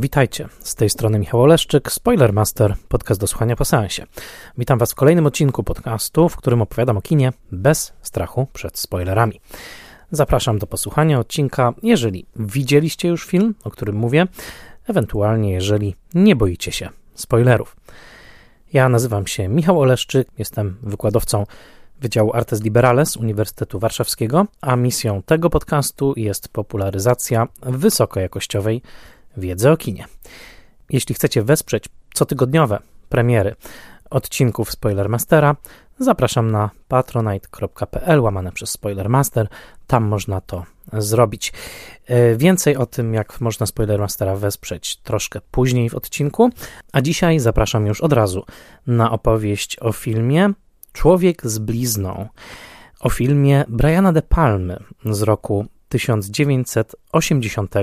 Witajcie, z tej strony Michał Oleszczyk, Spoilermaster, podcast do słuchania po seansie. Witam Was w kolejnym odcinku podcastu, w którym opowiadam o kinie bez strachu przed spoilerami. Zapraszam do posłuchania odcinka, jeżeli widzieliście już film, o którym mówię, ewentualnie jeżeli nie boicie się spoilerów. Ja nazywam się Michał Oleszczyk, jestem wykładowcą Wydziału Artes Liberales Uniwersytetu Warszawskiego, a misją tego podcastu jest popularyzacja wysokojakościowej wiedzy o kinie. Jeśli chcecie wesprzeć cotygodniowe premiery odcinków Spoilermastera, zapraszam na patronite.pl łamane przez Spoilermaster. Tam można to zrobić. E, więcej o tym, jak można Spoilermastera wesprzeć troszkę później w odcinku, a dzisiaj zapraszam już od razu na opowieść o filmie Człowiek z blizną, o filmie Briana De Palmy z roku 1980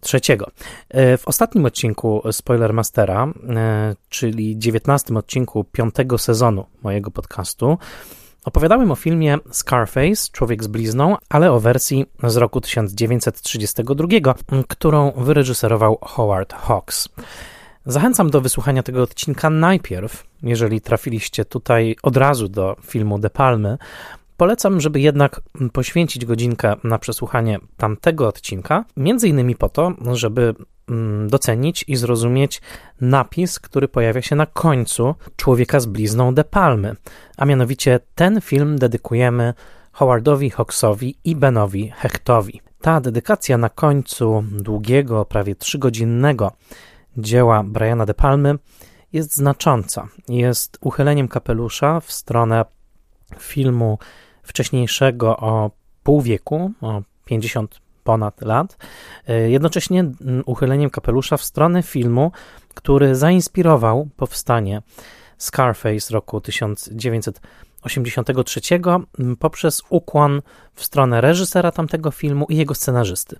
trzeciego. E, w ostatnim odcinku Spoilermastera, e, czyli 19 odcinku piątego sezonu mojego podcastu, opowiadałem o filmie Scarface, Człowiek z blizną, ale o wersji z roku 1932, którą wyreżyserował Howard Hawks. Zachęcam do wysłuchania tego odcinka najpierw, jeżeli trafiliście tutaj od razu do filmu De Palmy, Polecam, żeby jednak poświęcić godzinkę na przesłuchanie tamtego odcinka, między innymi po to, żeby mm, docenić i zrozumieć napis, który pojawia się na końcu Człowieka z blizną De Palmy, a mianowicie ten film dedykujemy Howardowi Hawksowi i Benowi Hechtowi. Ta dedykacja na końcu długiego, prawie trzygodzinnego dzieła Briana De Palmy jest znacząca. Jest uchyleniem kapelusza w stronę filmu wcześniejszego o pół wieku, o 50 ponad lat, e, jednocześnie uchyleniem kapelusza w stronę filmu, który zainspirował powstanie Scarface roku 1983 poprzez ukłon w stronę reżysera tamtego filmu i jego scenarzysty.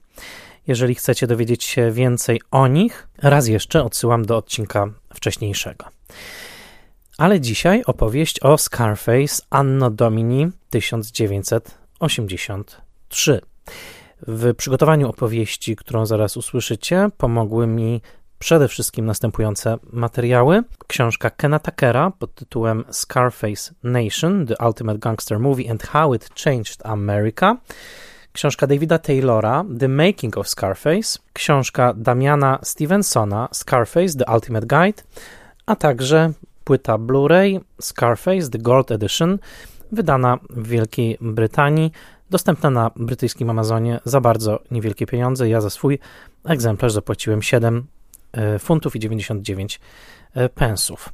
Jeżeli chcecie dowiedzieć się więcej o nich, raz jeszcze odsyłam do odcinka wcześniejszego. Ale dzisiaj opowieść o Scarface Anno Domini 1983. W przygotowaniu opowieści, którą zaraz usłyszycie, pomogły mi przede wszystkim następujące materiały. Książka Kena Tuckera pod tytułem Scarface Nation, The Ultimate Gangster Movie and How It Changed America. Książka Davida Taylora, The Making of Scarface. Książka Damiana Stevensona, Scarface, The Ultimate Guide. A także płyta Blu-ray Scarface The Gold Edition, wydana w Wielkiej Brytanii, dostępna na brytyjskim Amazonie za bardzo niewielkie pieniądze. Ja za swój egzemplarz zapłaciłem 7 e, funtów i 99 e, pensów.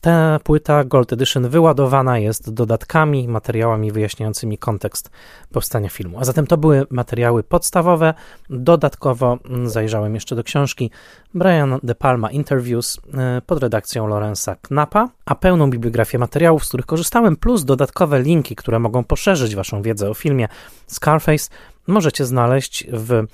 Ta płyta Gold Edition wyładowana jest dodatkami, materiałami wyjaśniającymi kontekst powstania filmu. A zatem to były materiały podstawowe. Dodatkowo mm, zajrzałem jeszcze do książki Brian De Palma Interviews e, pod redakcją Lorenza Knapa, a pełną bibliografię materiałów, z których korzystałem, plus dodatkowe linki, które mogą poszerzyć Waszą wiedzę o filmie Scarface, możecie znaleźć w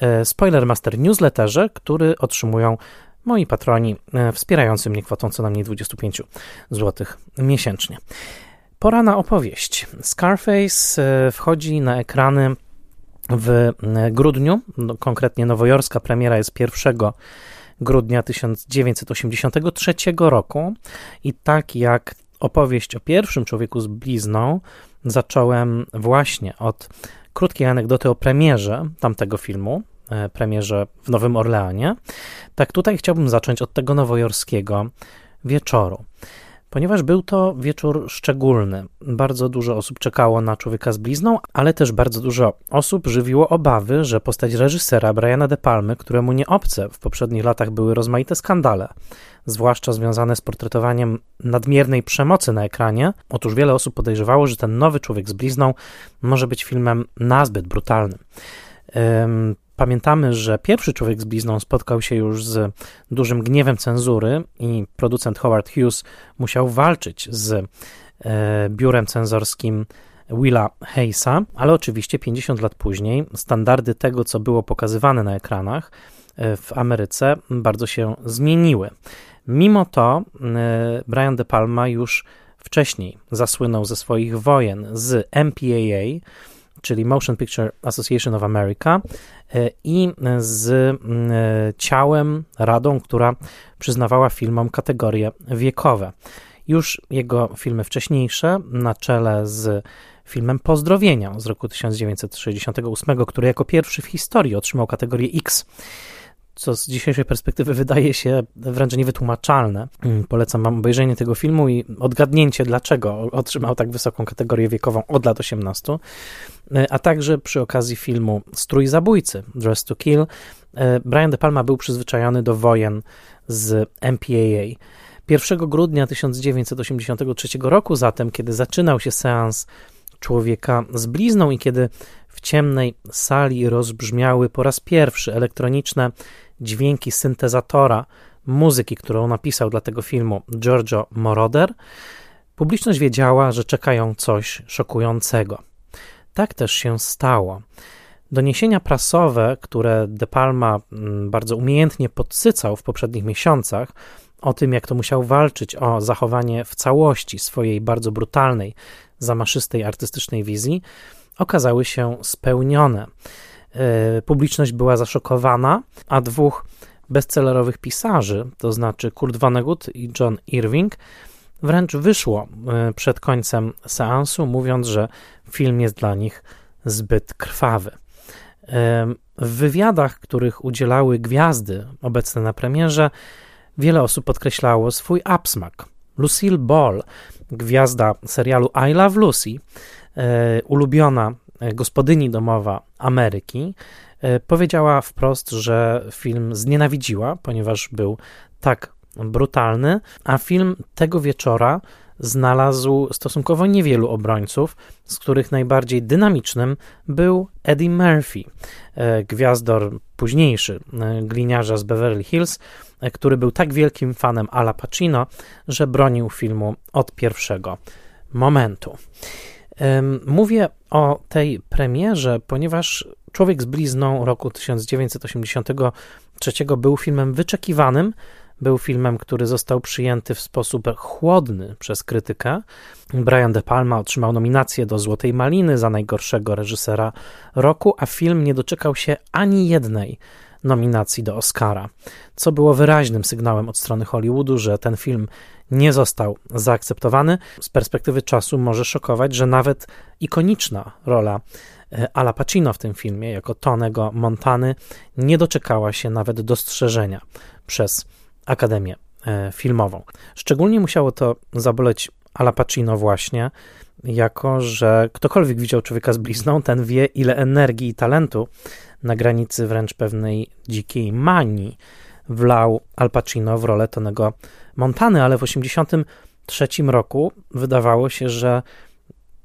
e, Spoilermaster newsletterze, który otrzymują moi patroni e, wspierający mnie kwotą co najmniej 25 zł miesięcznie. Pora na opowieść. Scarface e, wchodzi na ekrany w e, grudniu, no, konkretnie nowojorska premiera jest 1 grudnia 1983 roku i tak jak opowieść o pierwszym człowieku z blizną zacząłem właśnie od krótkiej anegdoty o premierze tamtego filmu, premierze w Nowym Orleanie. Tak tutaj chciałbym zacząć od tego nowojorskiego wieczoru. Ponieważ był to wieczór szczególny, bardzo dużo osób czekało na człowieka z blizną, ale też bardzo dużo osób żywiło obawy, że postać reżysera Briana De Palmy, któremu nie obce w poprzednich latach były rozmaite skandale, zwłaszcza związane z portretowaniem nadmiernej przemocy na ekranie. Otóż wiele osób podejrzewało, że ten nowy człowiek z blizną może być filmem nazbyt brutalnym. Pamiętamy, że pierwszy człowiek z blizną spotkał się już z dużym gniewem cenzury i producent Howard Hughes musiał walczyć z e, biurem cenzorskim Willa Hayesa, ale oczywiście 50 lat później standardy tego, co było pokazywane na ekranach e, w Ameryce, bardzo się zmieniły. Mimo to e, Brian De Palma już wcześniej zasłynął ze swoich wojen z MPAA, czyli Motion Picture Association of America, i z ciałem, radą, która przyznawała filmom kategorie wiekowe. Już jego filmy wcześniejsze, na czele z filmem Pozdrowienia z roku 1968, który jako pierwszy w historii otrzymał kategorię X co z dzisiejszej perspektywy wydaje się wręcz niewytłumaczalne. Mm, polecam Wam obejrzenie tego filmu i odgadnięcie, dlaczego otrzymał tak wysoką kategorię wiekową od lat 18, e, a także przy okazji filmu Strój Zabójcy, Dress to Kill, e, Brian De Palma był przyzwyczajony do wojen z MPAA. 1 grudnia 1983 roku zatem, kiedy zaczynał się seans człowieka z blizną i kiedy w ciemnej sali rozbrzmiały po raz pierwszy elektroniczne dźwięki syntezatora muzyki, którą napisał dla tego filmu Giorgio Moroder, publiczność wiedziała, że czekają coś szokującego. Tak też się stało. Doniesienia prasowe, które De Palma mm, bardzo umiejętnie podsycał w poprzednich miesiącach, o tym, jak to musiał walczyć o zachowanie w całości swojej bardzo brutalnej, zamaszystej artystycznej wizji, okazały się spełnione. E, publiczność była zaszokowana, a dwóch bestsellerowych pisarzy, to znaczy Kurt Vonnegut i John Irving, wręcz wyszło e, przed końcem seansu, mówiąc, że film jest dla nich zbyt krwawy. E, w wywiadach, których udzielały gwiazdy obecne na premierze, wiele osób podkreślało swój absmak. Lucille Ball, gwiazda serialu I Love Lucy, ulubiona gospodyni domowa Ameryki, e, powiedziała wprost, że film znienawidziła, ponieważ był tak brutalny, a film tego wieczora znalazł stosunkowo niewielu obrońców, z których najbardziej dynamicznym był Eddie Murphy, e, gwiazdor późniejszy e, gliniarza z Beverly Hills, który był tak wielkim fanem Ala Pacino, że bronił filmu od pierwszego momentu. Mówię o tej premierze, ponieważ Człowiek z blizną roku 1983 był filmem wyczekiwanym, był filmem, który został przyjęty w sposób chłodny przez krytykę. Brian De Palma otrzymał nominację do Złotej Maliny za najgorszego reżysera roku, a film nie doczekał się ani jednej nominacji do Oscara, co było wyraźnym sygnałem od strony Hollywoodu, że ten film nie został zaakceptowany. Z perspektywy czasu może szokować, że nawet ikoniczna rola e, Ala Pacino w tym filmie, jako Tonego Montany, nie doczekała się nawet dostrzeżenia przez Akademię e, Filmową. Szczególnie musiało to zaboleć Ala Pacino właśnie, jako że ktokolwiek widział człowieka z blizną, ten wie, ile energii i talentu na granicy wręcz pewnej dzikiej manii wlał Al Pacino w rolę Tonego Montany, ale w 1983 roku wydawało się, że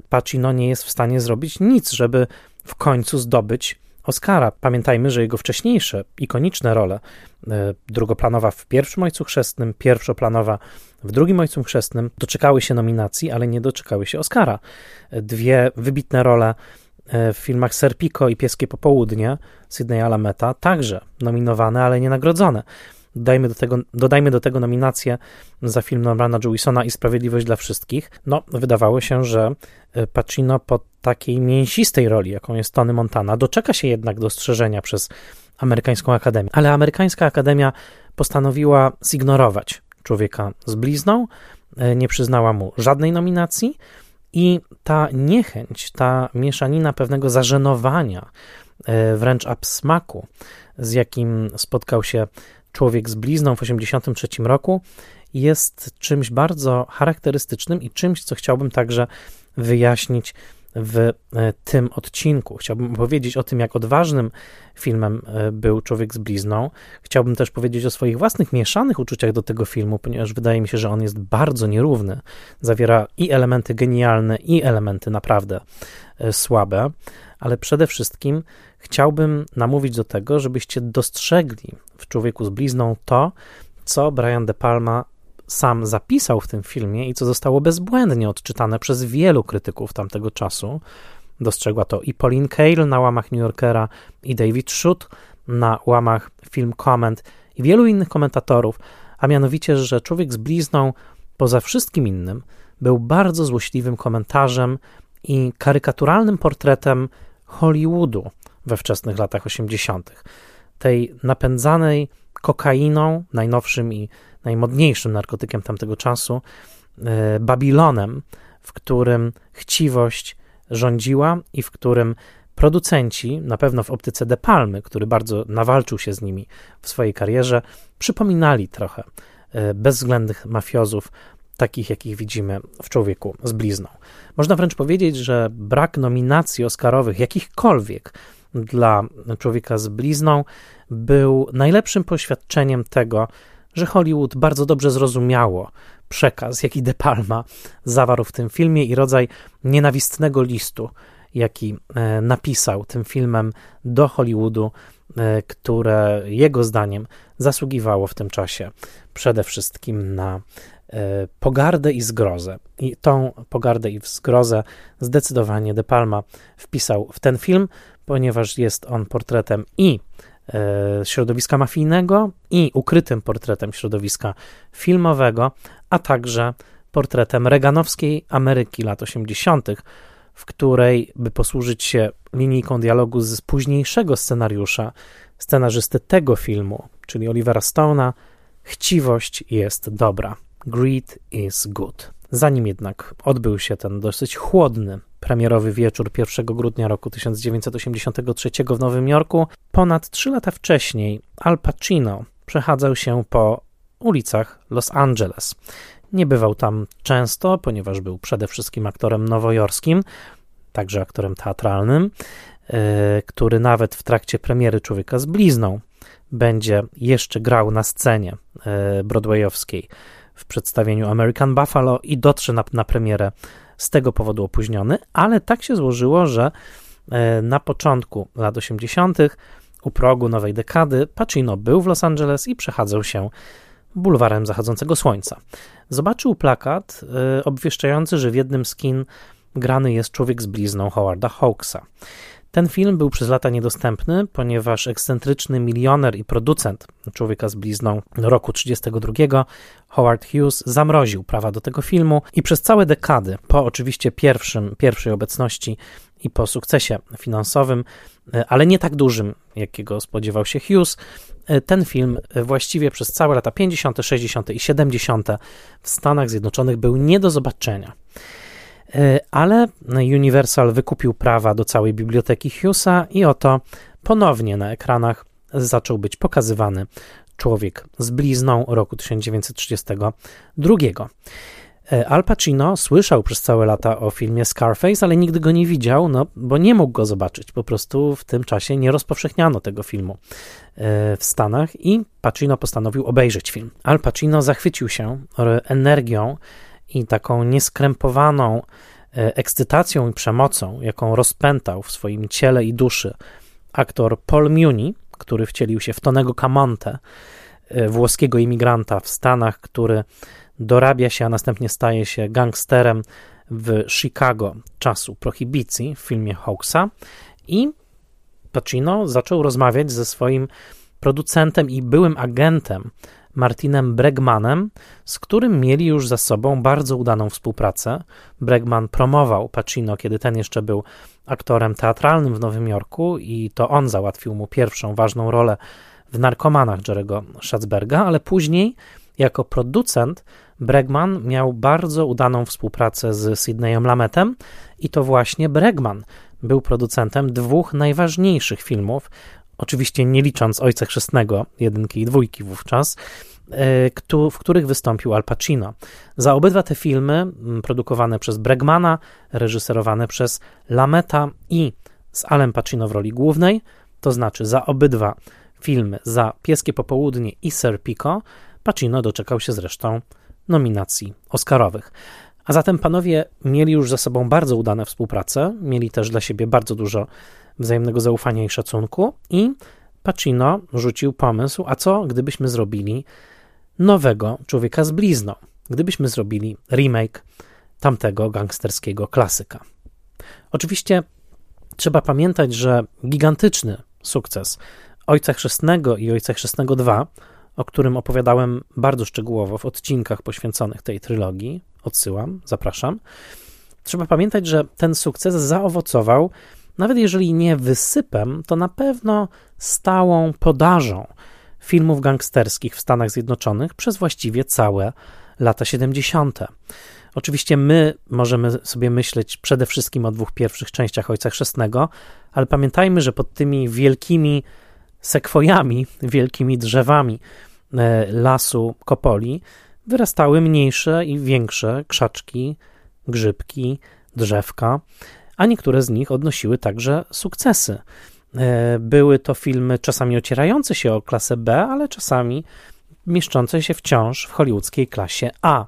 Pacino nie jest w stanie zrobić nic, żeby w końcu zdobyć Oscara. Pamiętajmy, że jego wcześniejsze, ikoniczne role, e, drugoplanowa w pierwszym Ojcu Chrzestnym, pierwszoplanowa w drugim Ojcu Chrzestnym, doczekały się nominacji, ale nie doczekały się Oscara. Dwie wybitne role e, w filmach Serpico i Pieskie Popołudnie Sydney Alameta, także nominowane, ale nie nagrodzone. Dodajmy do tego, dodajmy do tego nominację za film Normana Jewisona i Sprawiedliwość dla Wszystkich. No, wydawało się, że e, Pacino po takiej mięsistej roli, jaką jest Tony Montana, doczeka się jednak dostrzeżenia przez amerykańską akademię. Ale amerykańska akademia postanowiła zignorować człowieka z blizną, e, nie przyznała mu żadnej nominacji i ta niechęć, ta mieszanina pewnego zażenowania, e, wręcz absmaku, z jakim spotkał się człowiek z blizną w 1983 roku, jest czymś bardzo charakterystycznym i czymś, co chciałbym także wyjaśnić w e, tym odcinku. Chciałbym powiedzieć o tym, jak odważnym filmem e, był Człowiek z blizną. Chciałbym też powiedzieć o swoich własnych mieszanych uczuciach do tego filmu, ponieważ wydaje mi się, że on jest bardzo nierówny. Zawiera i elementy genialne, i elementy naprawdę e, słabe, ale przede wszystkim chciałbym namówić do tego, żebyście dostrzegli w Człowieku z blizną to, co Brian De Palma sam zapisał w tym filmie i co zostało bezbłędnie odczytane przez wielu krytyków tamtego czasu. Dostrzegła to i Pauline Kael na łamach New Yorkera, i David Schutt na łamach Film Comment, i wielu innych komentatorów, a mianowicie, że Człowiek z blizną, poza wszystkim innym, był bardzo złośliwym komentarzem i karykaturalnym portretem Hollywoodu we wczesnych latach 80., tej napędzanej kokainą, najnowszym i najmodniejszym narkotykiem tamtego czasu, e, Babilonem, w którym chciwość rządziła i w którym producenci, na pewno w optyce De Palmy, który bardzo nawalczył się z nimi w swojej karierze, przypominali trochę e, bezwzględnych mafiozów, takich jakich widzimy w człowieku z blizną. Można wręcz powiedzieć, że brak nominacji Oscarowych, jakichkolwiek, dla człowieka z blizną, był najlepszym poświadczeniem tego, że Hollywood bardzo dobrze zrozumiało przekaz, jaki De Palma zawarł w tym filmie i rodzaj nienawistnego listu, jaki e, napisał tym filmem do Hollywoodu, e, które jego zdaniem zasługiwało w tym czasie przede wszystkim na e, pogardę i zgrozę. I tą pogardę i zgrozę zdecydowanie De Palma wpisał w ten film, ponieważ jest on portretem i środowiska mafijnego, i ukrytym portretem środowiska filmowego, a także portretem reganowskiej Ameryki lat 80., w której, by posłużyć się linijką dialogu z późniejszego scenariusza scenarzysty tego filmu, czyli Olivera Stone'a, chciwość jest dobra. Greed is good. Zanim jednak odbył się ten dosyć chłodny premierowy wieczór 1 grudnia roku 1983 w Nowym Jorku, ponad trzy lata wcześniej Al Pacino przechadzał się po ulicach Los Angeles. Nie bywał tam często, ponieważ był przede wszystkim aktorem nowojorskim, także aktorem teatralnym, e, który nawet w trakcie premiery Człowieka z blizną będzie jeszcze grał na scenie e, broadwayowskiej w przedstawieniu American Buffalo i dotrze na, na premierę z tego powodu opóźniony, ale tak się złożyło, że e, na początku lat 80., u progu nowej dekady, Pacino był w Los Angeles i przechadzał się bulwarem zachodzącego słońca. Zobaczył plakat y, obwieszczający, że w jednym z kin grany jest człowiek z blizną Howarda Hawksa. Ten film był przez lata niedostępny, ponieważ ekscentryczny milioner i producent Człowieka z blizną roku 1932, Howard Hughes, zamroził prawa do tego filmu i przez całe dekady, po oczywiście pierwszym, pierwszej obecności i po sukcesie finansowym, y, ale nie tak dużym, jakiego spodziewał się Hughes, E, ten film e, właściwie przez całe lata 50., 60. i 70. w Stanach Zjednoczonych był nie do zobaczenia. E, ale Universal wykupił prawa do całej biblioteki Hughesa i oto ponownie na ekranach zaczął być pokazywany człowiek z blizną roku 1932. E, Al Pacino słyszał przez całe lata o filmie Scarface, ale nigdy go nie widział, no, bo nie mógł go zobaczyć. Po prostu w tym czasie nie rozpowszechniano tego filmu e, w Stanach i Pacino postanowił obejrzeć film. Al Pacino zachwycił się energią i taką nieskrępowaną e, ekscytacją i przemocą, jaką rozpętał w swoim ciele i duszy aktor Paul Muni, który wcielił się w Tonego Camonte, włoskiego imigranta w Stanach, który dorabia się, a następnie staje się gangsterem w Chicago czasu prohibicji w filmie Hawksa. I Pacino zaczął rozmawiać ze swoim producentem i byłym agentem Martinem Bregmanem, z którym mieli już za sobą bardzo udaną współpracę. Bregman promował Pacino, kiedy ten jeszcze był aktorem teatralnym w Nowym Jorku i to on załatwił mu pierwszą ważną rolę w Narkomanach Jerego Schatzberga, ale później jako producent Bregman miał bardzo udaną współpracę z Sidneyem Lametem i to właśnie Bregman był producentem dwóch najważniejszych filmów, oczywiście nie licząc Ojca Chrzestnego, jedynki i dwójki wówczas, e, w których wystąpił Al Pacino. Za obydwa te filmy, produkowane przez Bregmana, reżyserowane przez Lameta i z Alem Pacino w roli głównej, to znaczy za obydwa filmy, za Pieskie Popołudnie i Serpico, Pacino doczekał się zresztą nominacji Oscarowych. A zatem panowie mieli już ze sobą bardzo udane współprace, mieli też dla siebie bardzo dużo wzajemnego zaufania i szacunku i Pacino rzucił pomysł, a co gdybyśmy zrobili nowego człowieka z blizną, gdybyśmy zrobili remake tamtego gangsterskiego klasyka. Oczywiście trzeba pamiętać, że gigantyczny sukces Ojca Chrzestnego i Ojca Chrzestnego 2 o którym opowiadałem bardzo szczegółowo w odcinkach poświęconych tej trylogii. Odsyłam, zapraszam. trzeba pamiętać, że ten sukces zaowocował, nawet jeżeli nie wysypem, to na pewno stałą podażą filmów gangsterskich w Stanach Zjednoczonych przez właściwie całe lata 70. Oczywiście my możemy sobie myśleć przede wszystkim o dwóch pierwszych częściach Ojca Chrzestnego, ale pamiętajmy, że pod tymi wielkimi sekwojami, wielkimi drzewami e, lasu Kopoli wyrastały mniejsze i większe krzaczki, grzybki, drzewka, a niektóre z nich odnosiły także sukcesy. E, były to filmy czasami ocierające się o klasę B, ale czasami mieszczące się wciąż w hollywoodzkiej klasie A.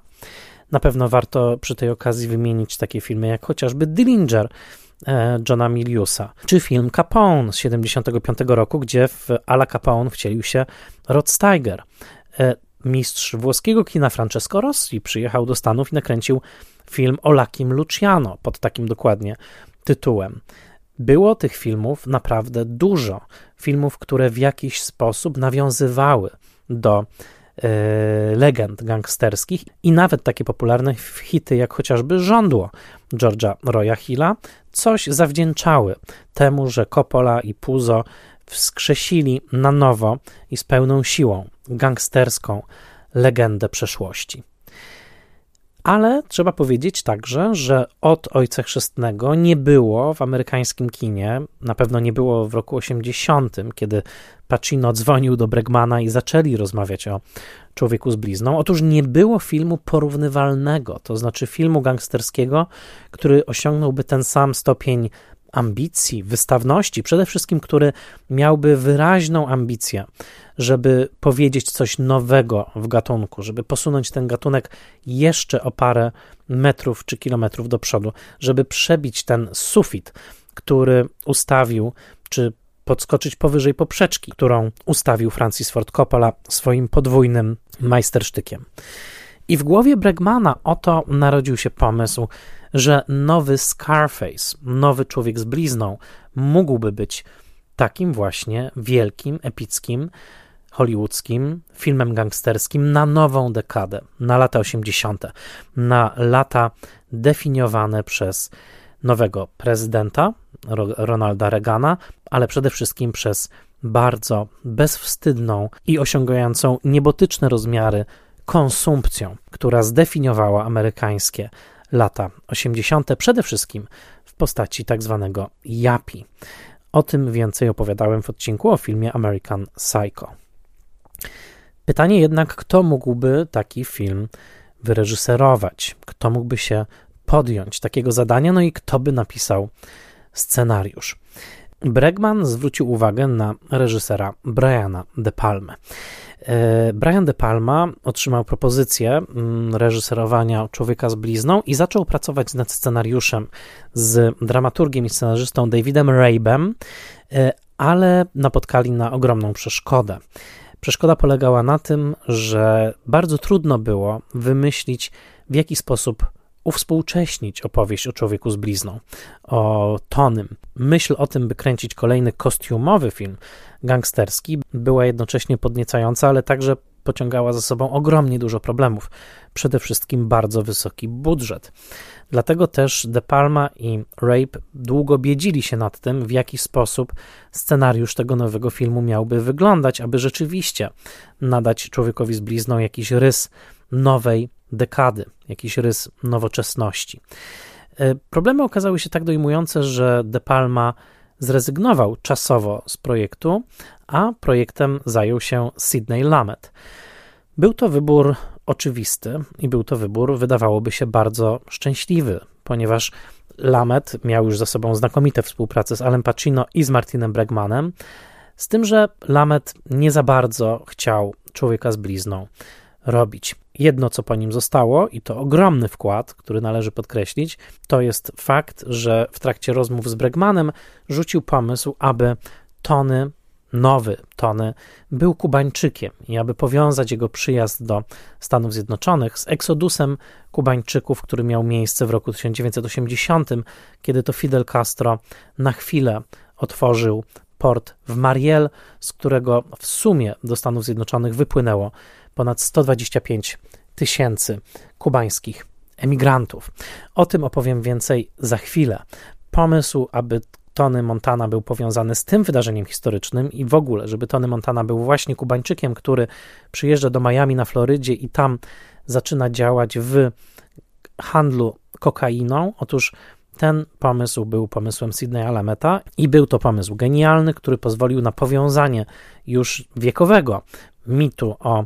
Na pewno warto przy tej okazji wymienić takie filmy jak chociażby Dillinger e, Johna Miliusa, czy film Capone z 75 roku, gdzie w Ala Capone wcielił się Rod Steiger. E, mistrz włoskiego kina Francesco Rossi przyjechał do Stanów i nakręcił film o Lakim Luciano pod takim dokładnie tytułem. Było tych filmów naprawdę dużo. Filmów, które w jakiś sposób nawiązywały do e, legend gangsterskich i nawet takie popularne hity jak chociażby Żądło George'a Roya Hilla coś zawdzięczały temu, że Coppola i Puzo wskrzesili na nowo i z pełną siłą gangsterską legendę przeszłości. Ale trzeba powiedzieć także, że od Ojca Chrzestnego nie było w amerykańskim kinie, na pewno nie było w roku 80, kiedy Pacino dzwonił do Bregmana i zaczęli rozmawiać o Człowieku z blizną. Otóż nie było filmu porównywalnego, to znaczy filmu gangsterskiego, który osiągnąłby ten sam stopień ambicji, wystawności, przede wszystkim, który miałby wyraźną ambicję, żeby powiedzieć coś nowego w gatunku, żeby posunąć ten gatunek jeszcze o parę metrów czy kilometrów do przodu, żeby przebić ten sufit, który ustawił, czy podskoczyć powyżej poprzeczki, którą ustawił Francis Ford Coppola swoim podwójnym majstersztykiem. I w głowie Bregmana oto narodził się pomysł, że nowy Scarface, nowy człowiek z blizną, mógłby być takim właśnie wielkim, epickim, hollywoodzkim filmem gangsterskim na nową dekadę, na lata 80., na lata definiowane przez nowego prezydenta Ronalda Reagana, ale przede wszystkim przez bardzo bezwstydną i osiągającą niebotyczne rozmiary konsumpcją, która zdefiniowała amerykańskie lata 80., przede wszystkim w postaci tak zwanego Yapi. O tym więcej opowiadałem w odcinku o filmie American Psycho. Pytanie jednak, kto mógłby taki film wyreżyserować? Kto mógłby się podjąć takiego zadania? No i kto by napisał scenariusz? Bregman zwrócił uwagę na reżysera Briana De Palme. E, Brian De Palma otrzymał propozycję mm, reżyserowania Człowieka z blizną i zaczął pracować nad scenariuszem z dramaturgiem i scenarzystą Davidem Rabem, e, ale napotkali na ogromną przeszkodę. Przeszkoda polegała na tym, że bardzo trudno było wymyślić, w jaki sposób uwspółcześnić opowieść o człowieku z blizną, o Tonym. Myśl o tym, by kręcić kolejny kostiumowy film gangsterski, była jednocześnie podniecająca, ale także pociągała za sobą ogromnie dużo problemów, przede wszystkim bardzo wysoki budżet. Dlatego też De Palma i Rape długo biedzili się nad tym, w jaki sposób scenariusz tego nowego filmu miałby wyglądać, aby rzeczywiście nadać człowiekowi z blizną jakiś rys nowej dekady, jakiś rys nowoczesności. E, problemy okazały się tak dojmujące, że De Palma zrezygnował czasowo z projektu, a projektem zajął się Sidney Lamet. Był to wybór oczywisty i był to wybór, wydawałoby się, bardzo szczęśliwy, ponieważ Lamet miał już za sobą znakomite współpracę z Alem Pacino i z Martinem Bregmanem, z tym, że Lamet nie za bardzo chciał człowieka z blizną robić. Jedno, co po nim zostało, i to ogromny wkład, który należy podkreślić, to jest fakt, że w trakcie rozmów z Bregmanem rzucił pomysł, aby Tony, nowy Tony, był Kubańczykiem i aby powiązać jego przyjazd do Stanów Zjednoczonych z eksodusem Kubańczyków, który miał miejsce w roku 1980, kiedy to Fidel Castro na chwilę otworzył port w Mariel, z którego w sumie do Stanów Zjednoczonych wypłynęło ponad 125 tysięcy kubańskich emigrantów. O tym opowiem więcej za chwilę. Pomysł, aby Tony Montana był powiązany z tym wydarzeniem historycznym i w ogóle, żeby Tony Montana był właśnie Kubańczykiem, który przyjeżdża do Miami na Florydzie i tam zaczyna działać w handlu kokainą. Otóż ten pomysł był pomysłem Sidneya Alameta i był to pomysł genialny, który pozwolił na powiązanie już wiekowego mitu o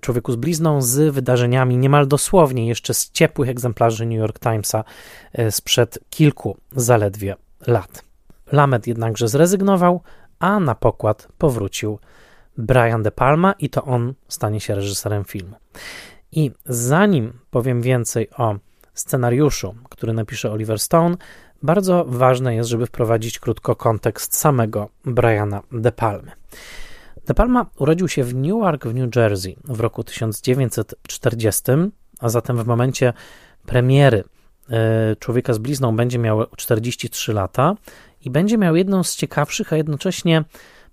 człowieku z blizną z wydarzeniami niemal dosłownie jeszcze z ciepłych egzemplarzy New York Timesa e, sprzed kilku zaledwie lat. Lamet jednakże zrezygnował, a na pokład powrócił Brian De Palma i to on stanie się reżyserem filmu. I zanim powiem więcej o scenariuszu, który napisze Oliver Stone, bardzo ważne jest, żeby wprowadzić krótko kontekst samego Briana De Palmy. De Palma urodził się w Newark w New Jersey w roku 1940, a zatem w momencie premiery e, Człowieka z blizną będzie miał 43 lata i będzie miał jedną z ciekawszych, a jednocześnie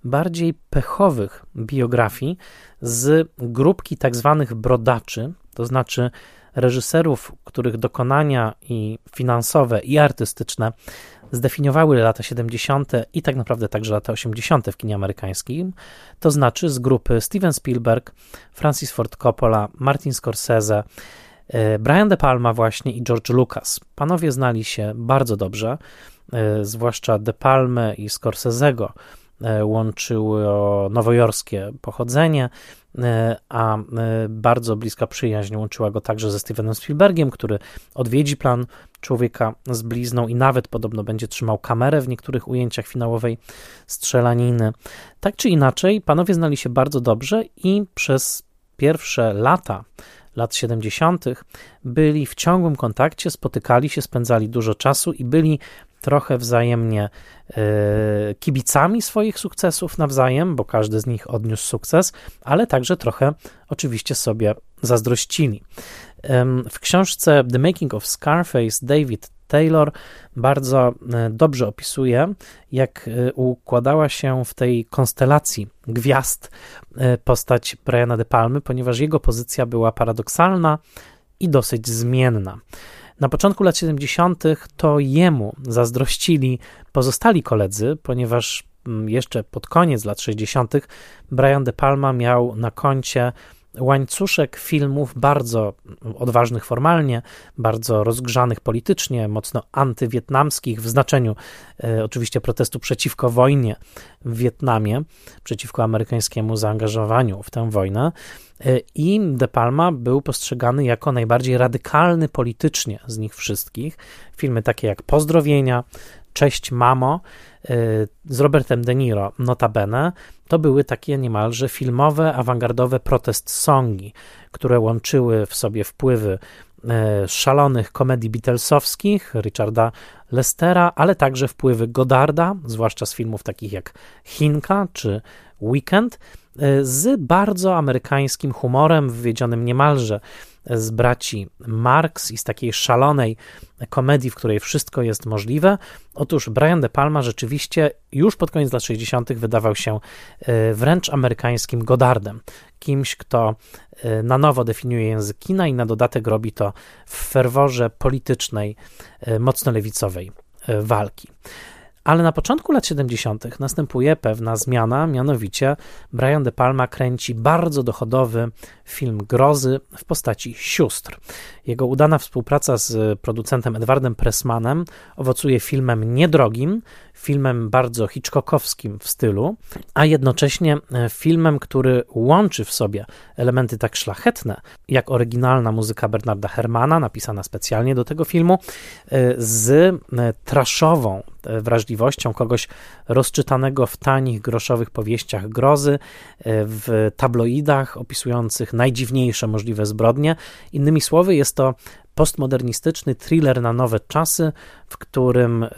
bardziej pechowych biografii z grupki tak zwanych brodaczy, to znaczy reżyserów, których dokonania i finansowe, i artystyczne zdefiniowały lata 70. i tak naprawdę także lata 80. w kinie amerykańskim, to znaczy z grupy Steven Spielberg, Francis Ford Coppola, Martin Scorsese, e, Brian De Palma właśnie i George Lucas. Panowie znali się bardzo dobrze, e, zwłaszcza De Palme i Scorsese'ego e, łączyło nowojorskie pochodzenie, a e, bardzo bliska przyjaźń łączyła go także ze Stevenem Spielbergiem, który odwiedzi plan człowieka z blizną i nawet podobno będzie trzymał kamerę w niektórych ujęciach finałowej strzelaniny. Tak czy inaczej, panowie znali się bardzo dobrze i przez pierwsze lata lat 70. byli w ciągłym kontakcie, spotykali się, spędzali dużo czasu i byli trochę wzajemnie e, kibicami swoich sukcesów nawzajem, bo każdy z nich odniósł sukces, ale także trochę oczywiście sobie zazdrościli. W książce The Making of Scarface David Taylor bardzo e, dobrze opisuje, jak e, układała się w tej konstelacji gwiazd postać Briana De Palmy, ponieważ jego pozycja była paradoksalna i dosyć zmienna. Na początku lat 70. to jemu zazdrościli pozostali koledzy, ponieważ mm, jeszcze pod koniec lat 60. Brian De Palma miał na koncie łańcuszek filmów bardzo odważnych formalnie, bardzo rozgrzanych politycznie, mocno antywietnamskich w znaczeniu e, oczywiście protestu przeciwko wojnie w Wietnamie, przeciwko amerykańskiemu zaangażowaniu w tę wojnę. E, I De Palma był postrzegany jako najbardziej radykalny politycznie z nich wszystkich. Filmy takie jak Pozdrowienia, Cześć Mamo z Robertem De Niro, notabene, to były takie niemalże filmowe, awangardowe protest songi, które łączyły w sobie wpływy e, szalonych komedii Beatlesowskich, Richarda Lestera, ale także wpływy Godarda, zwłaszcza z filmów takich jak Chinka czy Weekend, e, z bardzo amerykańskim humorem, wwiedzionym niemalże z braci Marx i z takiej szalonej komedii, w której wszystko jest możliwe. Otóż Brian De Palma rzeczywiście już pod koniec lat 60. wydawał się e, wręcz amerykańskim Godardem, kimś, kto e, na nowo definiuje język kina i na dodatek robi to w ferworze politycznej, e, mocno lewicowej walki. Ale na początku lat 70. następuje pewna zmiana, mianowicie Brian De Palma kręci bardzo dochodowy film grozy w postaci sióstr. Jego udana współpraca z producentem Edwardem Pressmanem owocuje filmem niedrogim, filmem bardzo hitchcockowskim w stylu, a jednocześnie e, filmem, który łączy w sobie elementy tak szlachetne, jak oryginalna muzyka Bernarda Hermana, napisana specjalnie do tego filmu, e, z e, traszową wrażliwością kogoś rozczytanego w tanich, groszowych powieściach grozy, w tabloidach opisujących najdziwniejsze możliwe zbrodnie. Innymi słowy, jest to postmodernistyczny thriller na nowe czasy, w którym y,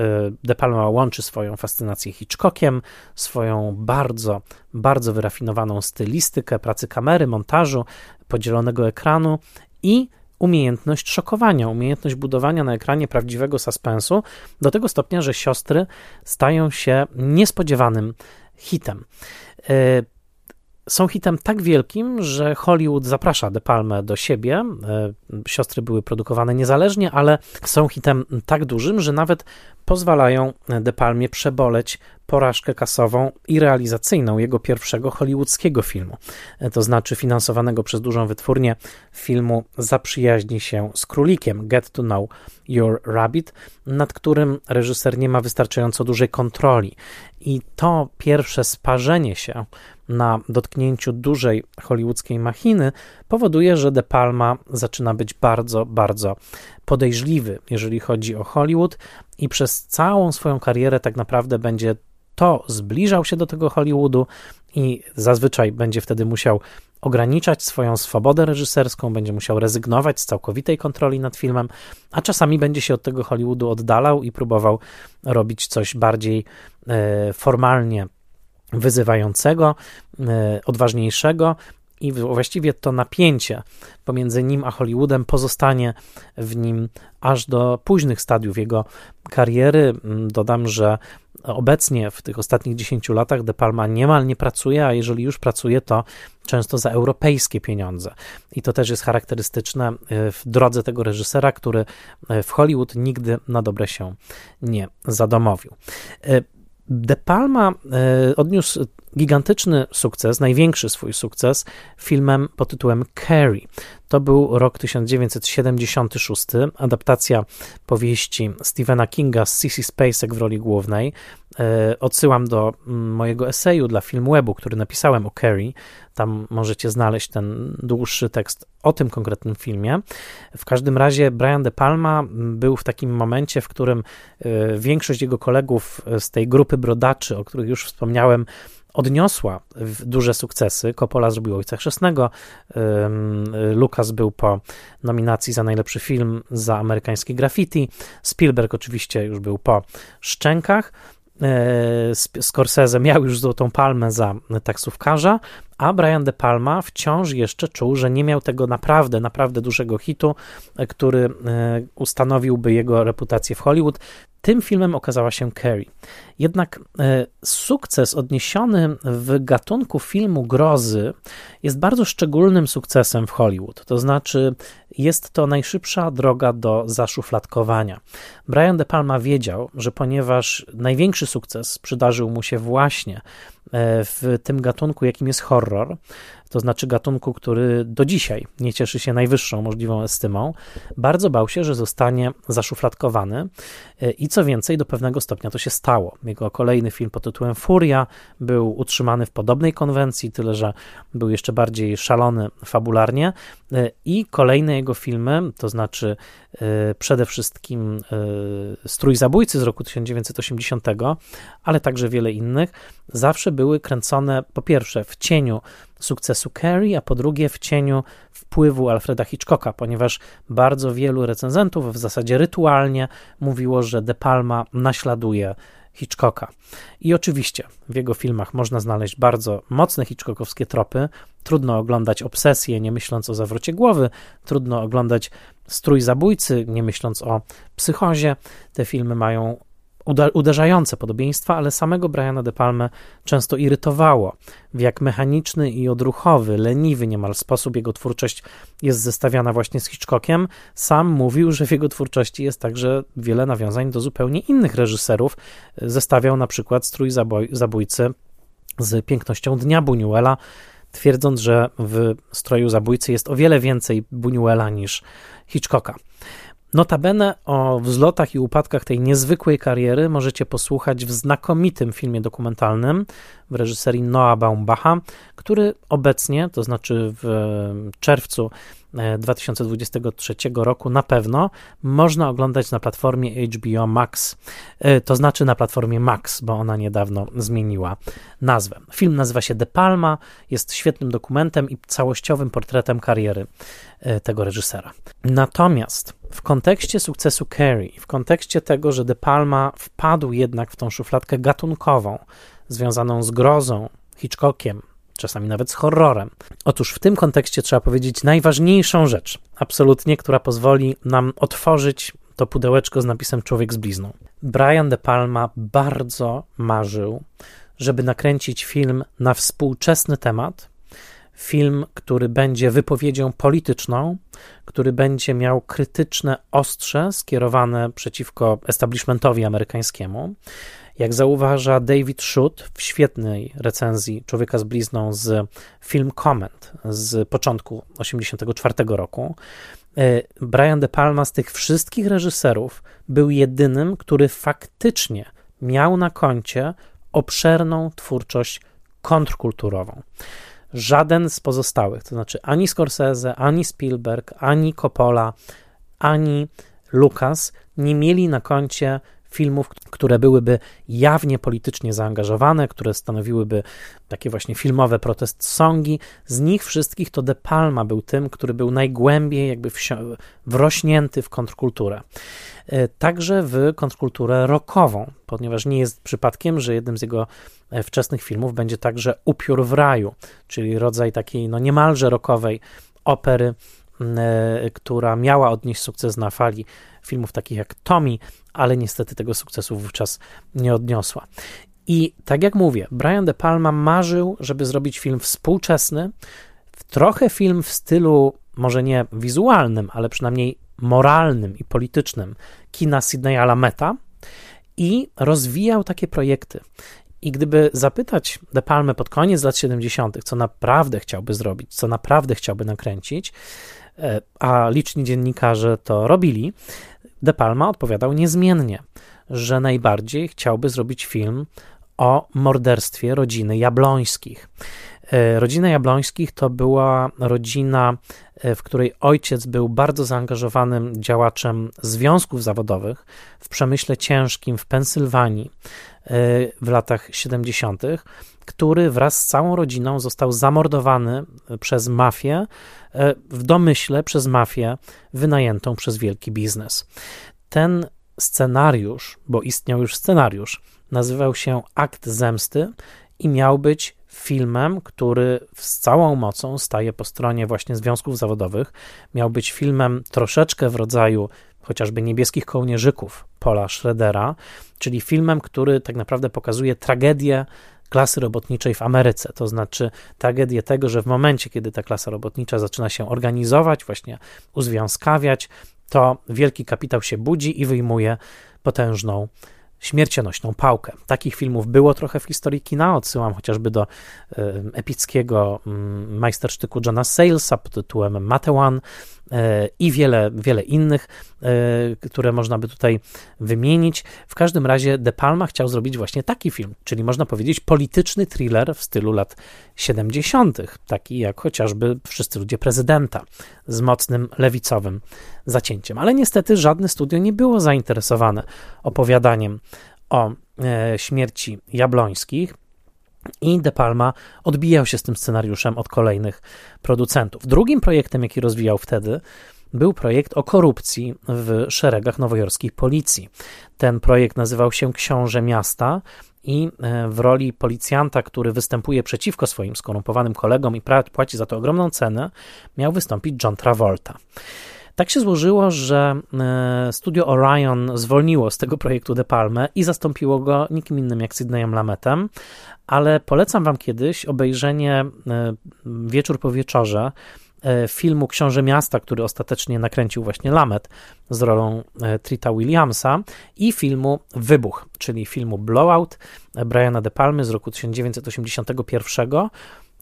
De Palma łączy swoją fascynację Hitchcockiem, swoją bardzo, bardzo wyrafinowaną stylistykę pracy kamery, montażu, podzielonego ekranu i umiejętność szokowania, umiejętność budowania na ekranie prawdziwego suspensu do tego stopnia, że siostry stają się niespodziewanym hitem. Y, są hitem tak wielkim, że Hollywood zaprasza De Palmę do siebie. E, siostry były produkowane niezależnie, ale są hitem tak dużym, że nawet pozwalają De Palmie przeboleć porażkę kasową i realizacyjną jego pierwszego hollywoodzkiego filmu, e, to znaczy finansowanego przez dużą wytwórnię filmu Zaprzyjaźni się z królikiem Get to Know Your Rabbit, nad którym reżyser nie ma wystarczająco dużej kontroli. I to pierwsze sparzenie się na dotknięciu dużej hollywoodzkiej machiny powoduje, że De Palma zaczyna być bardzo, bardzo podejrzliwy, jeżeli chodzi o Hollywood, i przez całą swoją karierę tak naprawdę będzie to zbliżał się do tego Hollywoodu i zazwyczaj będzie wtedy musiał ograniczać swoją swobodę reżyserską, będzie musiał rezygnować z całkowitej kontroli nad filmem, a czasami będzie się od tego Hollywoodu oddalał i próbował robić coś bardziej e, formalnie wyzywającego, e, odważniejszego. I właściwie to napięcie pomiędzy nim a Hollywoodem pozostanie w nim aż do późnych stadiów jego kariery. Mm, dodam, że obecnie w tych ostatnich 10 latach De Palma niemal nie pracuje, a jeżeli już pracuje, to często za europejskie pieniądze. I to też jest charakterystyczne e, w drodze tego reżysera, który e, w Hollywood nigdy na dobre się nie zadomowił. De Palma e, odniósł gigantyczny sukces, największy swój sukces filmem pod tytułem Carrie. To był rok 1976, adaptacja powieści Stephena Kinga z Sissy Spacek w roli głównej. E, odsyłam do mm, mojego eseju dla Filmwebu, który napisałem o Carrie. Tam możecie znaleźć ten dłuższy tekst o tym konkretnym filmie. W każdym razie Brian De Palma był w takim momencie, w którym e, większość jego kolegów z tej grupy brodaczy, o których już wspomniałem, odniosła duże sukcesy. Coppola zrobił Ojca Chrzestnego, Lucas był po nominacji za najlepszy film za amerykańskie graffiti, Spielberg oczywiście już był po Szczękach, e, Scorsese miał już złotą palmę za taksówkarza, a Brian De Palma wciąż jeszcze czuł, że nie miał tego naprawdę, naprawdę dużego hitu, e, który e, ustanowiłby jego reputację w Hollywood. Tym filmem okazała się Carrie. Jednak e, sukces odniesiony w gatunku filmu grozy jest bardzo szczególnym sukcesem w Hollywood. To znaczy, jest to najszybsza droga do zaszufladkowania. Brian De Palma wiedział, że ponieważ największy sukces przydarzył mu się właśnie w tym gatunku, jakim jest horror, to znaczy gatunku, który do dzisiaj nie cieszy się najwyższą możliwą estymą, bardzo bał się, że zostanie zaszufladkowany. E, i co więcej, do pewnego stopnia to się stało. Jego kolejny film pod tytułem Furia był utrzymany w podobnej konwencji, tyle że był jeszcze bardziej szalony fabularnie. E, i kolejne jego filmy, to znaczy przede wszystkim Strój Zabójcy z roku 1980, ale także wiele innych, zawsze były kręcone po pierwsze w cieniu sukcesu Carrie, a po drugie w cieniu wpływu Alfreda Hitchcocka, ponieważ bardzo wielu recenzentów w zasadzie rytualnie mówiło, że De Palma naśladuje Hitchcocka. I oczywiście w jego filmach można znaleźć bardzo mocne Hitchcockowskie tropy. Trudno oglądać obsesję, nie myśląc o zawrocie głowy, trudno oglądać strój zabójcy, nie myśląc o psychozie. Te filmy mają uderzające podobieństwa, ale samego Briana De Palme często irytowało, w jak mechaniczny i odruchowy, leniwy niemal sposób jego twórczość jest zestawiana właśnie z Hitchcockiem. Sam mówił, że w jego twórczości jest także wiele nawiązań do zupełnie innych reżyserów. Zestawiał na przykład Strój zaboj, Zabójcy z Pięknością Dnia Buñuela, twierdząc, że w Stroju Zabójcy jest o wiele więcej Buñuela niż Hitchcocka. Notabene o wzlotach i upadkach tej niezwykłej kariery możecie posłuchać w znakomitym filmie dokumentalnym w reżyserii Noah Baumbacha, który obecnie, to znaczy w czerwcu 2023 e, roku na pewno można oglądać na platformie HBO Max, e, to znaczy na platformie Max, bo ona niedawno zmieniła nazwę. Film nazywa się De Palma, jest świetnym dokumentem i całościowym portretem kariery e, tego reżysera. Natomiast w kontekście sukcesu Carrie, w kontekście tego, że De Palma wpadł jednak w tą szufladkę gatunkową, związaną z grozą, Hitchcockiem, czasami nawet z horrorem. Otóż w tym kontekście trzeba powiedzieć najważniejszą rzecz, absolutnie, która pozwoli nam otworzyć to pudełeczko z napisem Człowiek z blizną. Brian De Palma bardzo marzył, żeby nakręcić film na współczesny temat, film, który będzie wypowiedzią polityczną, który będzie miał krytyczne ostrze skierowane przeciwko establishmentowi amerykańskiemu. Jak zauważa David Schutt w świetnej recenzji Człowieka z blizną z Film Comment z początku 1984 roku, e, Brian De Palma z tych wszystkich reżyserów był jedynym, który faktycznie miał na koncie obszerną twórczość kontrkulturową. Żaden z pozostałych, to znaczy ani Scorsese, ani Spielberg, ani Coppola, ani Lucas nie mieli na koncie filmów, które byłyby jawnie politycznie zaangażowane, które stanowiłyby takie właśnie filmowe protest songi. Z nich wszystkich to De Palma był tym, który był najgłębiej jakby wrośnięty w kontrkulturę. E, także w kontrkulturę rockową, ponieważ nie jest przypadkiem, że jednym z jego e, wczesnych filmów będzie także Upiór w raju, czyli rodzaj takiej no niemalże rockowej opery, która miała odnieść sukces na fali filmów takich jak Tommy, ale niestety tego sukcesu wówczas nie odniosła. I tak jak mówię, Brian De Palma marzył, żeby zrobić film współczesny, trochę film w stylu może nie wizualnym, ale przynajmniej moralnym i politycznym kina Sydneya Lameta i rozwijał takie projekty. I gdyby zapytać De Palmę pod koniec lat 70., co naprawdę chciałby zrobić, co naprawdę chciałby nakręcić, e, a liczni dziennikarze to robili, De Palma odpowiadał niezmiennie, że najbardziej chciałby zrobić film o morderstwie rodziny Jablońskich. E, rodzina Jablońskich to była rodzina, e, w której ojciec był bardzo zaangażowanym działaczem związków zawodowych w przemyśle ciężkim w Pensylwanii e, w latach 70., który wraz z całą rodziną został zamordowany przez mafię, w domyśle przez mafię wynajętą przez wielki biznes. Ten scenariusz, bo istniał już scenariusz, nazywał się Akt Zemsty i miał być filmem, który z całą mocą staje po stronie właśnie związków zawodowych. Miał być filmem troszeczkę w rodzaju chociażby niebieskich kołnierzyków Paula Schroedera, czyli filmem, który tak naprawdę pokazuje tragedię klasy robotniczej w Ameryce. To znaczy tragedię tego, że w momencie, kiedy ta klasa robotnicza zaczyna się organizować, właśnie uzwiązkawiać, to wielki kapitał się budzi i wyjmuje potężną śmiercionośną pałkę. Takich filmów było trochę w historii kina. Odsyłam chociażby do epickiego mm, majstersztyku Johna Salesa pod tytułem Matewan i wiele, wiele innych, e, które można by tutaj wymienić. W każdym razie De Palma chciał zrobić właśnie taki film, czyli można powiedzieć polityczny thriller w stylu lat 70., taki jak chociażby Wszyscy ludzie prezydenta, z mocnym lewicowym zacięciem. Ale niestety żadne studio nie było zainteresowane opowiadaniem o e, śmierci Jablońskich. I De Palma odbijał się z tym scenariuszem od kolejnych producentów. Drugim projektem, jaki rozwijał wtedy, był projekt o korupcji w szeregach nowojorskiej policji. Ten projekt nazywał się Książę Miasta i e, w roli policjanta, który występuje przeciwko swoim skorumpowanym kolegom i płaci za to ogromną cenę, miał wystąpić John Travolta. Tak się złożyło, że e, studio Orion zwolniło z tego projektu De Palme i zastąpiło go nikim innym jak Sydneyem Lametem, ale polecam wam kiedyś obejrzenie e, wieczór po wieczorze e, filmu Książę Miasta, który ostatecznie nakręcił właśnie Lamet z rolą Trita Williamsa i filmu Wybuch, czyli filmu Blowout Briana De Palmy z roku 1981,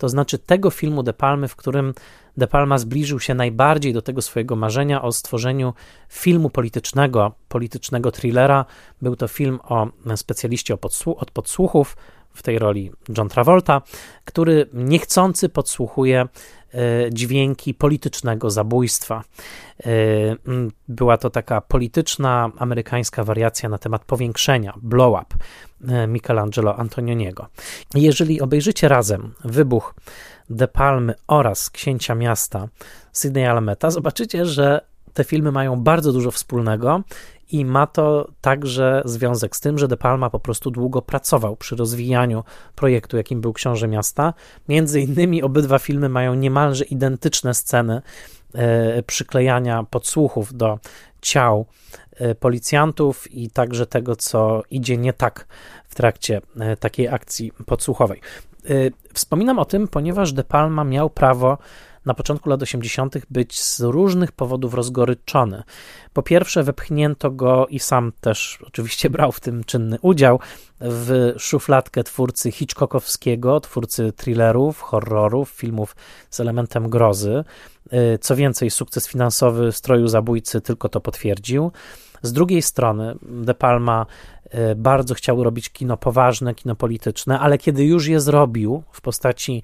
to znaczy tego filmu De Palmy, w którym De Palma zbliżył się najbardziej do tego swojego marzenia o stworzeniu filmu politycznego, politycznego thrillera. Był to film o specjaliście od podsłuchów, w tej roli John Travolta, który niechcący podsłuchuje e, dźwięki politycznego zabójstwa. E, była to taka polityczna amerykańska wariacja na temat powiększenia, blow up e, Michelangelo Antonioniego. Jeżeli obejrzycie razem wybuch De Palmy oraz Księcia Miasta Sydney Alameta, zobaczycie, że te filmy mają bardzo dużo wspólnego i ma to także związek z tym, że De Palma po prostu długo pracował przy rozwijaniu projektu, jakim był Książę Miasta. Między innymi obydwa filmy mają niemalże identyczne sceny e, przyklejania podsłuchów do ciał policjantów i także tego, co idzie nie tak w trakcie takiej akcji podsłuchowej. Wspominam o tym, ponieważ De Palma miał prawo na początku lat 80. być z różnych powodów rozgoryczony. Po pierwsze, wepchnięto go i sam też oczywiście brał w tym czynny udział w szufladkę twórcy Hitchcockowskiego, twórcy thrillerów, horrorów, filmów z elementem grozy. Y, co więcej, sukces finansowy stroju zabójcy tylko to potwierdził. Z drugiej strony, De Palma y, bardzo chciał robić kino poważne, kino polityczne, ale kiedy już je zrobił w postaci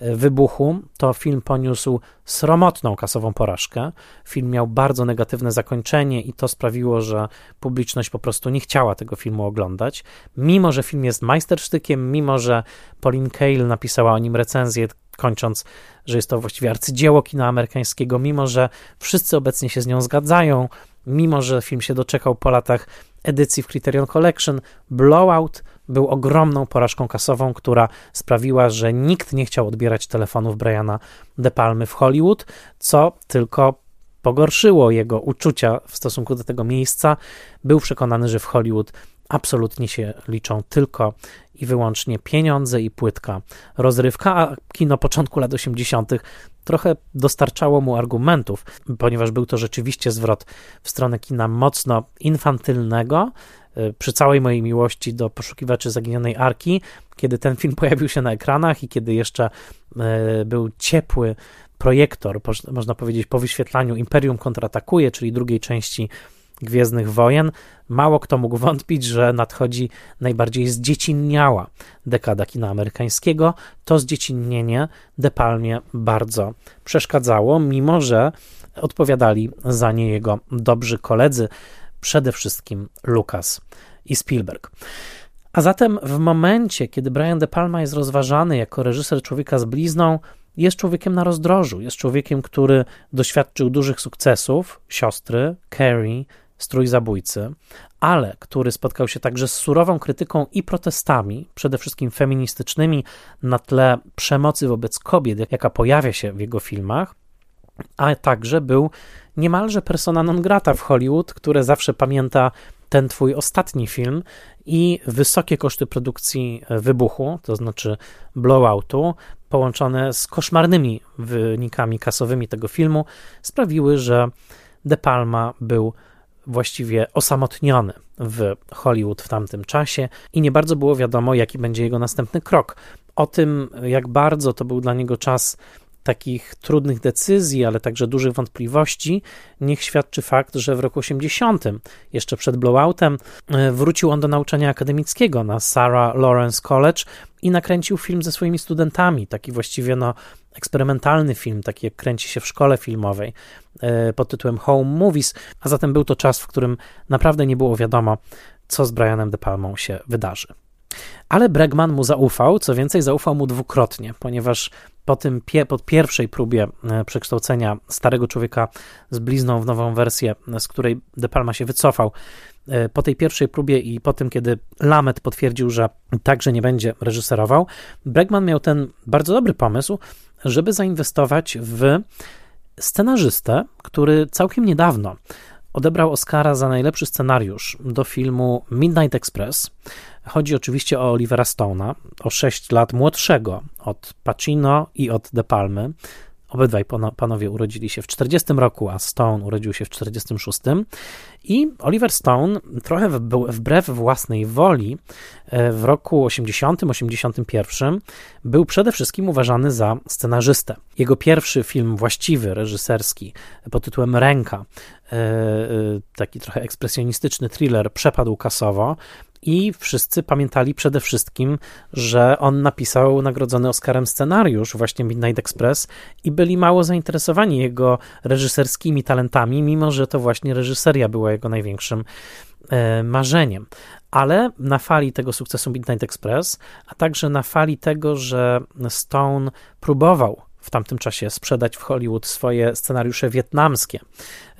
wybuchu, to film poniósł sromotną kasową porażkę. Film miał bardzo negatywne zakończenie i to sprawiło, że publiczność po prostu nie chciała tego filmu oglądać. Mimo, że film jest majstersztykiem, mimo, że Pauline Kael napisała o nim recenzję, kończąc, że jest to właściwie arcydzieło kina amerykańskiego, mimo, że wszyscy obecnie się z nią zgadzają, mimo, że film się doczekał po latach edycji w Criterion Collection, Blowout był ogromną porażką kasową, która sprawiła, że nikt nie chciał odbierać telefonów Briana De Palmy w Hollywood, co tylko pogorszyło jego uczucia w stosunku do tego miejsca. Był przekonany, że w Hollywood absolutnie się liczą tylko i wyłącznie pieniądze i płytka rozrywka, a kino początku lat 80. trochę dostarczało mu argumentów, ponieważ był to rzeczywiście zwrot w stronę kina mocno infantylnego, Y, przy całej mojej miłości do poszukiwaczy zaginionej arki, kiedy ten film pojawił się na ekranach i kiedy jeszcze y, był ciepły projektor, można powiedzieć, po wyświetlaniu Imperium kontratakuje, czyli drugiej części Gwiezdnych Wojen, mało kto mógł wątpić, że nadchodzi najbardziej zdziecinniała dekada kina amerykańskiego. To zdziecinnienie De Palmie bardzo przeszkadzało, mimo że odpowiadali za nie jego dobrzy koledzy, przede wszystkim Lucas i Spielberg. A zatem w momencie, kiedy Brian De Palma jest rozważany jako reżyser Człowieka z blizną, jest człowiekiem na rozdrożu, jest człowiekiem, który doświadczył dużych sukcesów, siostry, Carrie, strój zabójcy, ale który spotkał się także z surową krytyką i protestami, przede wszystkim feministycznymi, na tle przemocy wobec kobiet, jaka pojawia się w jego filmach, a także był niemalże persona non grata w Hollywood, które zawsze pamięta ten twój ostatni film i wysokie koszty produkcji wybuchu, to znaczy blowoutu, połączone z koszmarnymi wynikami kasowymi tego filmu, sprawiły, że De Palma był właściwie osamotniony w Hollywood w tamtym czasie i nie bardzo było wiadomo, jaki będzie jego następny krok. O tym, jak bardzo to był dla niego czas takich trudnych decyzji, ale także dużych wątpliwości, niech świadczy fakt, że w roku 80, jeszcze przed blowoutem, e, wrócił on do nauczania akademickiego na Sarah Lawrence College i nakręcił film ze swoimi studentami, taki właściwie no, eksperymentalny film, taki jak kręci się w szkole filmowej e, pod tytułem Home Movies, a zatem był to czas, w którym naprawdę nie było wiadomo, co z Brianem De Palmą się wydarzy. Ale Bregman mu zaufał, co więcej, zaufał mu dwukrotnie, ponieważ po, tym, po pierwszej próbie e, przekształcenia starego człowieka z blizną w nową wersję, z której De Palma się wycofał, e, po tej pierwszej próbie i po tym, kiedy Lamet potwierdził, że także nie będzie reżyserował, Bregman miał ten bardzo dobry pomysł, żeby zainwestować w scenarzystę, który całkiem niedawno odebrał Oscara za najlepszy scenariusz do filmu Midnight Express. Chodzi oczywiście o Olivera Stone'a, o 6 lat młodszego od Pacino i od De Palmy. Obydwaj panowie urodzili się w 40 roku, a Stone urodził się w 46. I Oliver Stone, trochę wbrew własnej woli, e, w roku 80-81 był przede wszystkim uważany za scenarzystę. Jego pierwszy film właściwy, reżyserski, pod tytułem Ręka, e, e, taki trochę ekspresjonistyczny thriller, przepadł kasowo i wszyscy pamiętali przede wszystkim, że on napisał nagrodzony Oscarem scenariusz, właśnie Midnight Express, i byli mało zainteresowani jego reżyserskimi talentami, mimo że to właśnie reżyseria była jego największym e, marzeniem. Ale na fali tego sukcesu Midnight Express, a także na fali tego, że Stone próbował w tamtym czasie sprzedać w Hollywood swoje scenariusze wietnamskie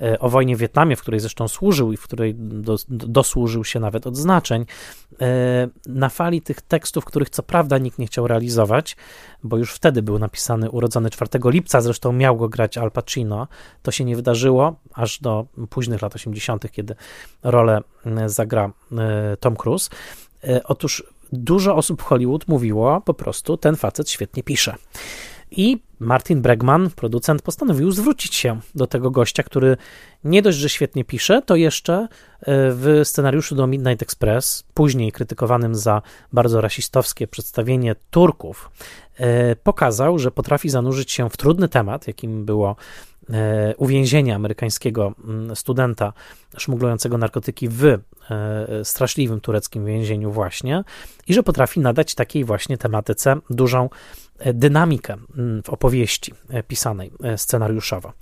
e, o wojnie w Wietnamie, w której zresztą służył i w której do, dosłużył się nawet odznaczeń, e, na fali tych tekstów, których co prawda nikt nie chciał realizować, bo już wtedy był napisany urodzony 4 lipca, zresztą miał go grać Al Pacino. To się nie wydarzyło aż do późnych lat 80., kiedy rolę zagra Tom Cruise. Otóż dużo osób w Hollywood mówiło po prostu, ten facet świetnie pisze. I Martin Bregman, producent, postanowił zwrócić się do tego gościa, który nie dość, że świetnie pisze, to jeszcze e, w scenariuszu do Midnight Express, później krytykowanym za bardzo rasistowskie przedstawienie Turków, e, pokazał, że potrafi zanurzyć się w trudny temat, jakim było E, uwięzienia amerykańskiego mm, studenta szmuglującego narkotyki w straszliwym tureckim więzieniu właśnie i że potrafi nadać takiej właśnie tematyce dużą dynamikę mm, w opowieści pisanej scenariuszowo.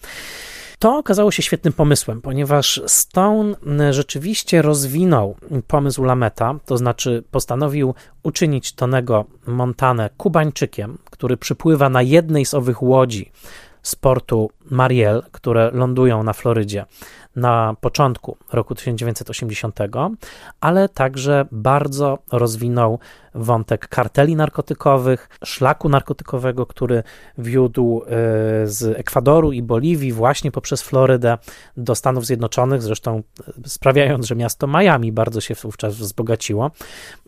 To okazało się świetnym pomysłem, ponieważ Stone mm, rzeczywiście rozwinął pomysł Lameta, to znaczy postanowił uczynić Tonego Montanę Kubańczykiem, który przypływa na jednej z owych łodzi z portu Mariel, które lądują na Florydzie na początku roku 1980, ale także bardzo rozwinął wątek karteli narkotykowych, szlaku narkotykowego, który wiódł e, z Ekwadoru i Boliwii właśnie poprzez Florydę do Stanów Zjednoczonych, zresztą e, sprawiając, że miasto Miami bardzo się wówczas wzbogaciło.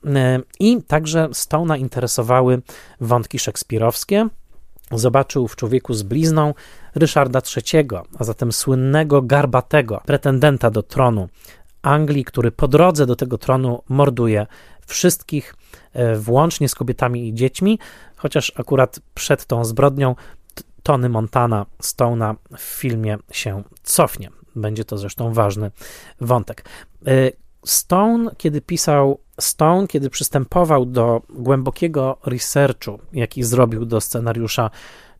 E, I także Stone'a interesowały wątki szekspirowskie, zobaczył w człowieku z blizną Ryszarda III, a zatem słynnego, garbatego pretendenta do tronu Anglii, który po drodze do tego tronu morduje wszystkich, e, włącznie z kobietami i dziećmi, chociaż akurat przed tą zbrodnią Tony Montana Stone'a w filmie się cofnie. Będzie to zresztą ważny wątek. Stone, kiedy pisał Stone, kiedy przystępował do głębokiego researchu, jaki zrobił do scenariusza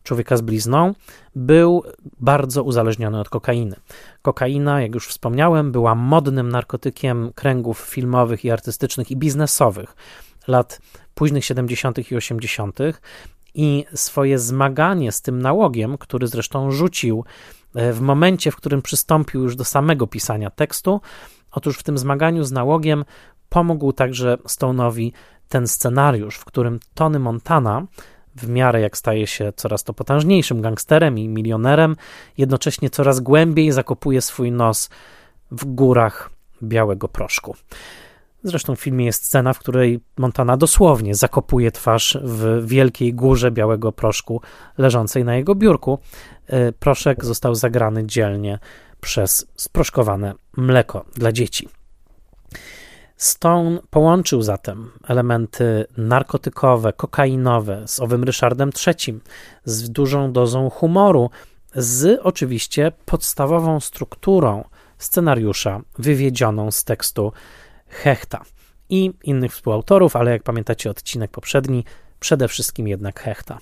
Człowieka z blizną, był bardzo uzależniony od kokainy. Kokaina, jak już wspomniałem, była modnym narkotykiem kręgów filmowych i artystycznych i biznesowych lat późnych 70. i 80. i swoje zmaganie z tym nałogiem, który zresztą rzucił e, w momencie, w którym przystąpił już do samego pisania tekstu, Otóż w tym zmaganiu z nałogiem pomógł także Stone'owi ten scenariusz, w którym Tony Montana, w miarę jak staje się coraz to potężniejszym gangsterem i milionerem, jednocześnie coraz głębiej zakopuje swój nos w górach białego proszku. Zresztą w filmie jest scena, w której Montana dosłownie zakopuje twarz w wielkiej górze białego proszku leżącej na jego biurku. E, proszek został zagrany dzielnie przez sproszkowane mleko dla dzieci. Stone połączył zatem elementy narkotykowe, kokainowe z owym Ryszardem III, z dużą dozą humoru, z oczywiście podstawową strukturą scenariusza wywiedzioną z tekstu Hechta i innych współautorów, ale jak pamiętacie odcinek poprzedni, przede wszystkim jednak Hechta.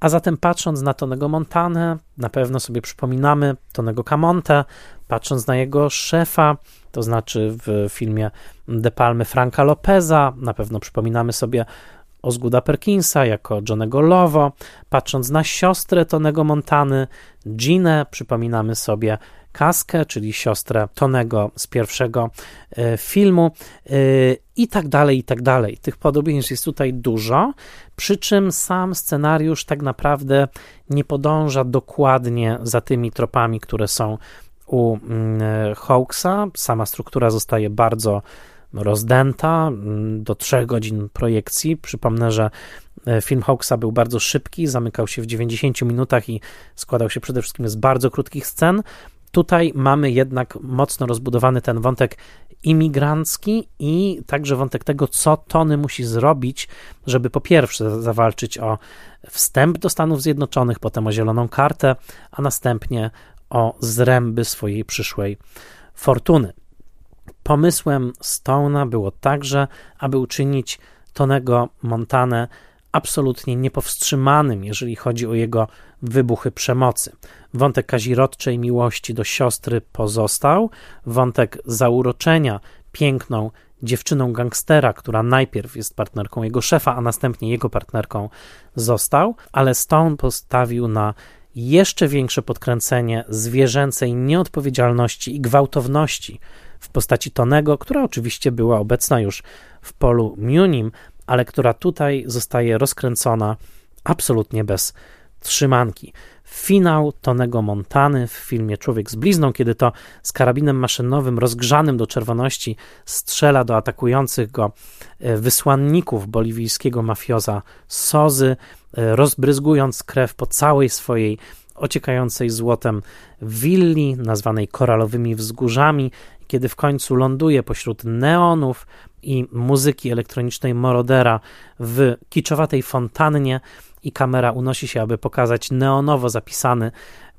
A zatem patrząc na Tonego Montanę, na pewno sobie przypominamy Tonego Camonte, patrząc na jego szefa, to znaczy w filmie De Palmy Franka Lopeza, na pewno przypominamy sobie Osguda Perkinsa jako Johnego Lovo, patrząc na siostrę Tonego Montany, Ginę, przypominamy sobie Kaskę, czyli siostrę Tonego z pierwszego e, filmu e, i tak dalej, i tak dalej. Tych podobieństw jest tutaj dużo, przy czym sam scenariusz tak naprawdę nie podąża dokładnie za tymi tropami, które są u mm, Hawksa. Sama struktura zostaje bardzo rozdęta mm, do trzech godzin projekcji. Przypomnę, że e, film Hawksa był bardzo szybki, zamykał się w 90 minutach i składał się przede wszystkim z bardzo krótkich scen. Tutaj mamy jednak mocno rozbudowany ten wątek imigrancki i także wątek tego, co Tony musi zrobić, żeby po pierwsze zawalczyć o wstęp do Stanów Zjednoczonych, potem o zieloną kartę, a następnie o zręby swojej przyszłej fortuny. Pomysłem Stone'a było także, aby uczynić Tonego Montanę absolutnie niepowstrzymanym, jeżeli chodzi o jego wybuchy przemocy. Wątek kazirodczej miłości do siostry pozostał, wątek zauroczenia piękną, dziewczyną gangstera, która najpierw jest partnerką jego szefa, a następnie jego partnerką został, ale Stone postawił na jeszcze większe podkręcenie zwierzęcej nieodpowiedzialności i gwałtowności w postaci Tonego, która oczywiście była obecna już w polu Munim, ale która tutaj zostaje rozkręcona absolutnie bez trzymanki. Finał Tonego Montany w filmie Człowiek z blizną, kiedy to z karabinem maszynowym rozgrzanym do czerwoności strzela do atakujących go e, wysłanników boliwijskiego mafioza Sozy, e, rozbryzgując krew po całej swojej ociekającej złotem willi, nazwanej koralowymi wzgórzami, kiedy w końcu ląduje pośród neonów i muzyki elektronicznej Morodera w kiczowatej fontannie i kamera unosi się, aby pokazać neonowo zapisany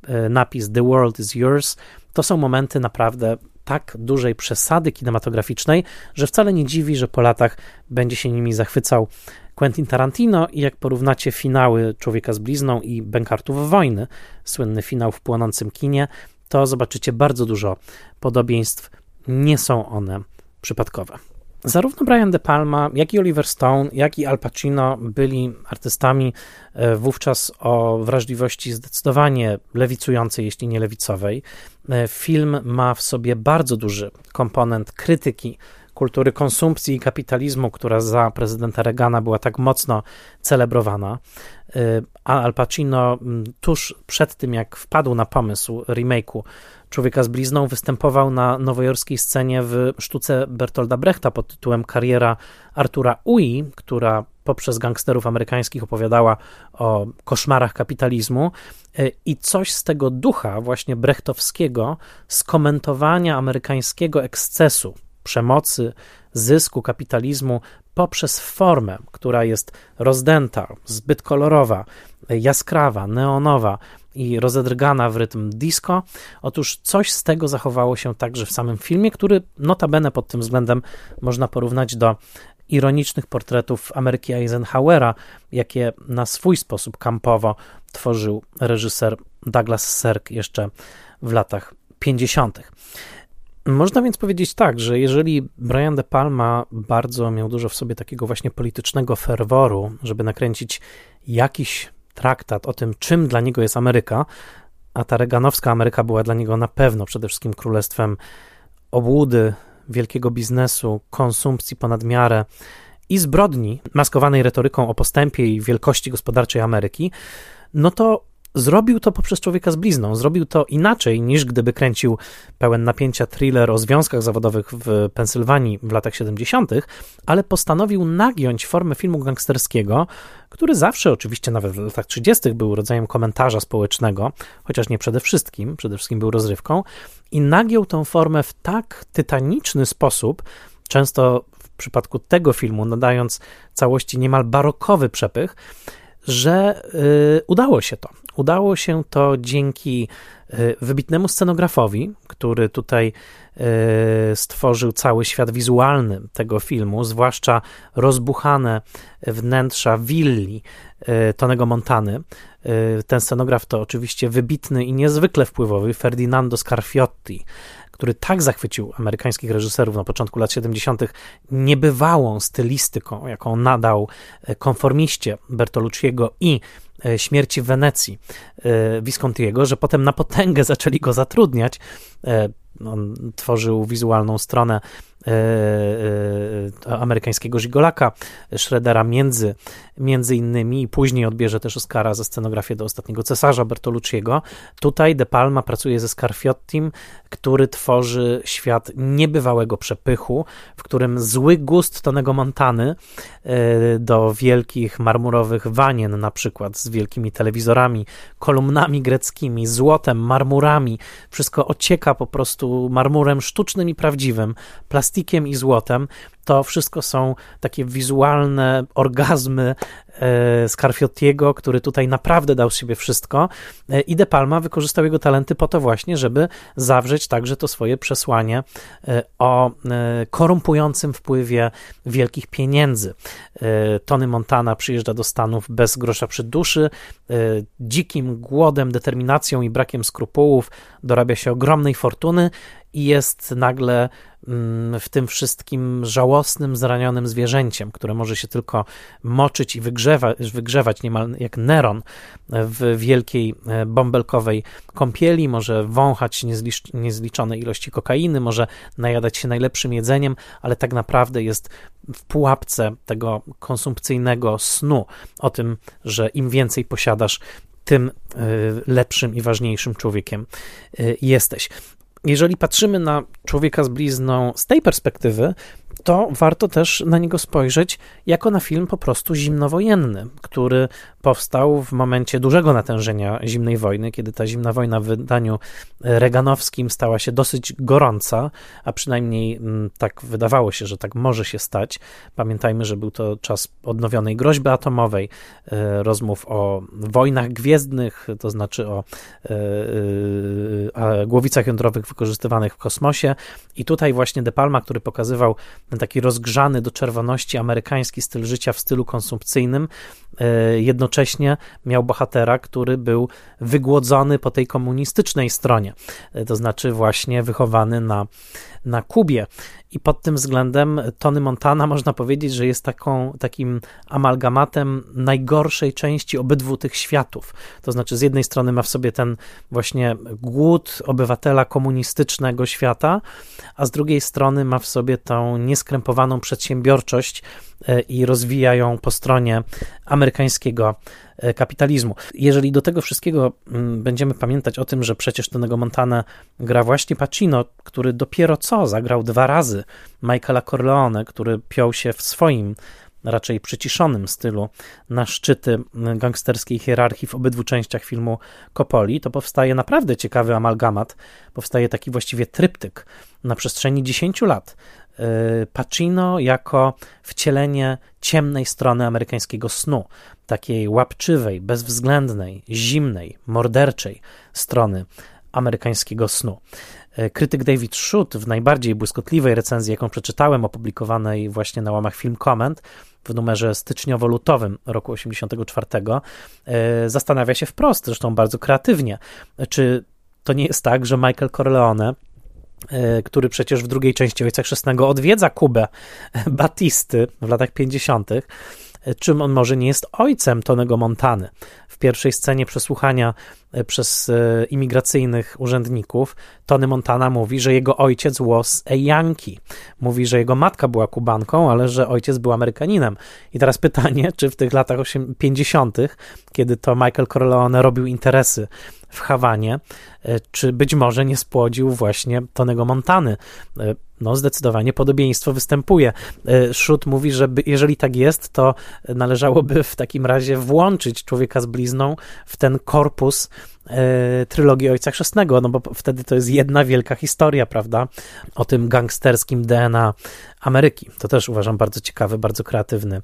e, napis The World is Yours, to są momenty naprawdę tak dużej przesady kinematograficznej, że wcale nie dziwi, że po latach będzie się nimi zachwycał Quentin Tarantino i jak porównacie finały Człowieka z blizną i Bękartów Wojny, słynny finał w płonącym kinie, to zobaczycie bardzo dużo podobieństw. Nie są one przypadkowe. Zarówno Brian De Palma, jak i Oliver Stone, jak i Al Pacino byli artystami e, wówczas o wrażliwości zdecydowanie lewicującej, jeśli nie lewicowej. E, film ma w sobie bardzo duży komponent krytyki kultury konsumpcji i kapitalizmu, która za prezydenta Reagana była tak mocno celebrowana. Al Pacino tuż przed tym, jak wpadł na pomysł remake'u Człowieka z blizną, występował na nowojorskiej scenie w sztuce Bertolda Brechta pod tytułem Kariera Artura Ui, która poprzez gangsterów amerykańskich opowiadała o koszmarach kapitalizmu. Y, i coś z tego ducha właśnie brechtowskiego skomentowania amerykańskiego ekscesu przemocy, zysku, kapitalizmu poprzez formę, która jest rozdęta, zbyt kolorowa, jaskrawa, neonowa i rozedrgana w rytm disco. Otóż coś z tego zachowało się także w samym filmie, który notabene pod tym względem można porównać do ironicznych portretów Ameryki Eisenhowera, jakie na swój sposób kampowo tworzył reżyser Douglas Sirk jeszcze w latach 50. Można więc powiedzieć tak, że jeżeli Brian De Palma bardzo miał dużo w sobie takiego właśnie politycznego ferworu, żeby nakręcić jakiś traktat o tym, czym dla niego jest Ameryka, a ta reganowska Ameryka była dla niego na pewno przede wszystkim królestwem obłudy, wielkiego biznesu, konsumpcji ponad miarę i zbrodni, maskowanej retoryką o postępie i wielkości gospodarczej Ameryki, no to Zrobił to poprzez człowieka z blizną. Zrobił to inaczej niż gdyby kręcił pełen napięcia thriller o związkach zawodowych w Pensylwanii w latach 70., ale postanowił nagiąć formę filmu gangsterskiego, który zawsze, oczywiście nawet w latach 30., był rodzajem komentarza społecznego, chociaż nie przede wszystkim, przede wszystkim był rozrywką, i nagiął tę formę w tak tytaniczny sposób, często w przypadku tego filmu nadając całości niemal barokowy przepych, że y, udało się to. Udało się to dzięki y, wybitnemu scenografowi, który tutaj y, stworzył cały świat wizualny tego filmu, zwłaszcza rozbuchane wnętrza willi Tonego Montany. Ten scenograf to oczywiście wybitny i niezwykle wpływowy Ferdinando Scarfiotti, który tak zachwycił amerykańskich reżyserów na początku lat 70., niebywałą stylistyką, jaką nadał e, konformiście Bertolucciego i e, śmierci w Wenecji e, Viscontiego, że potem na potęgę zaczęli go zatrudniać. On tworzył wizualną stronę amerykańskiego żigolaka Schroedera między, między innymi. I później odbierze też Oscara za scenografię do Ostatniego Cesarza Bertolucciego. Tutaj De Palma pracuje ze Scarfiottim, który tworzy świat niebywałego przepychu, w którym zły gust Tonego Montany e, do wielkich marmurowych wanien na przykład z wielkimi telewizorami, kolumnami greckimi, złotem, marmurami, wszystko ocieka po prostu marmurem sztucznym i prawdziwym, plastikiem plastikiem i złotem. To wszystko są takie wizualne orgazmy e, Scarfiottiego, który tutaj naprawdę dał z siebie wszystko. E, i De Palma wykorzystał jego talenty po to właśnie, żeby zawrzeć także to swoje przesłanie e, o korumpującym wpływie wielkich pieniędzy. Tony Montana przyjeżdża do Stanów bez grosza przy duszy, dzikim głodem, determinacją i brakiem skrupułów dorabia się ogromnej fortuny i jest nagle mm, w tym wszystkim żałosnym, zranionym zwierzęciem, które może się tylko moczyć i wygrzewa, wygrzewać niemal jak Neron w wielkiej e, bąbelkowej kąpieli, może wąchać niezliczone ilości kokainy, może najadać się najlepszym jedzeniem, ale tak naprawdę jest w pułapce tego konsumpcyjnego snu o tym, że im więcej posiadasz, tym e, lepszym i ważniejszym człowiekiem e, jesteś jeżeli patrzymy na człowieka z blizną z tej perspektywy, to warto też na niego spojrzeć jako na film po prostu zimnowojenny, który powstał w momencie dużego natężenia zimnej wojny, kiedy ta zimna wojna w wydaniu reganowskim stała się dosyć gorąca, a przynajmniej mm, tak wydawało się, że tak może się stać. Pamiętajmy, że był to czas odnowionej groźby atomowej, e, rozmów o wojnach gwiezdnych, to znaczy o e, e, głowicach jądrowych wykorzystywanych w kosmosie. I tutaj właśnie De Palma, który pokazywał ten taki rozgrzany do czerwoności amerykański styl życia w stylu konsumpcyjnym, e, jednocześnie miał bohatera, który był wygłodzony po tej komunistycznej stronie, e, to znaczy właśnie wychowany na, na Kubie. I pod tym względem Tony Montana można powiedzieć, że jest taką, takim amalgamatem najgorszej części obydwu tych światów. To znaczy, z jednej strony ma w sobie ten właśnie głód obywatela komunistycznego świata, a z drugiej strony ma w sobie tą nieskrępowaną przedsiębiorczość i rozwija ją po stronie amerykańskiego E, kapitalizmu. Jeżeli do tego wszystkiego mm, będziemy pamiętać o tym, że przecież Tonego Montana gra właśnie Pacino, który dopiero co zagrał dwa razy Michaela Corleone, który piął się w swoim raczej przyciszonym stylu na szczyty mm, gangsterskiej hierarchii w obydwu częściach filmu Coppoli, to powstaje naprawdę ciekawy amalgamat, powstaje taki właściwie tryptyk na przestrzeni 10 lat. E, Pacino jako wcielenie ciemnej strony amerykańskiego snu takiej łapczywej, bezwzględnej, zimnej, morderczej strony amerykańskiego snu. E, krytyk David Schutt w najbardziej błyskotliwej recenzji, jaką przeczytałem, opublikowanej właśnie na łamach Film Comment w numerze styczniowo-lutowym roku 1984, e, zastanawia się wprost, zresztą bardzo kreatywnie, czy to nie jest tak, że Michael Corleone który przecież w drugiej części Ojca Chrzestnego odwiedza Kubę Batisty w latach 50., czym on może nie jest ojcem Tonego Montany. W pierwszej scenie przesłuchania e, przez e, imigracyjnych urzędników Tony Montana mówi, że jego ojciec was a Yankee. Mówi, że jego matka była Kubanką, ale że ojciec był Amerykaninem. I teraz pytanie, czy w tych latach 50., kiedy to Michael Corleone robił interesy w Hawanie, e, czy być może nie spłodził właśnie Tonego Montany no zdecydowanie podobieństwo występuje. Szut mówi, że jeżeli tak jest, to należałoby w takim razie włączyć człowieka z blizną w ten korpus trylogii Ojca Chrzestnego, no bo wtedy to jest jedna wielka historia, prawda, o tym gangsterskim DNA Ameryki. To też uważam bardzo ciekawy, bardzo kreatywny,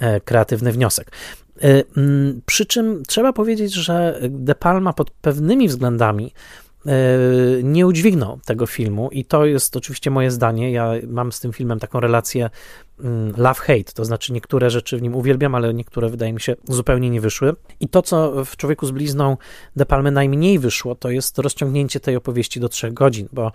e, kreatywny wniosek. Przy czym trzeba powiedzieć, że De Palma pod pewnymi względami E, nie udźwignął tego filmu i to jest oczywiście moje zdanie. Ja mam z tym filmem taką relację love-hate, to znaczy niektóre rzeczy w nim uwielbiam, ale niektóre wydaje mi się zupełnie nie wyszły. I to, co w Człowieku z blizną De Palmy najmniej wyszło, to jest rozciągnięcie tej opowieści do trzech godzin, bo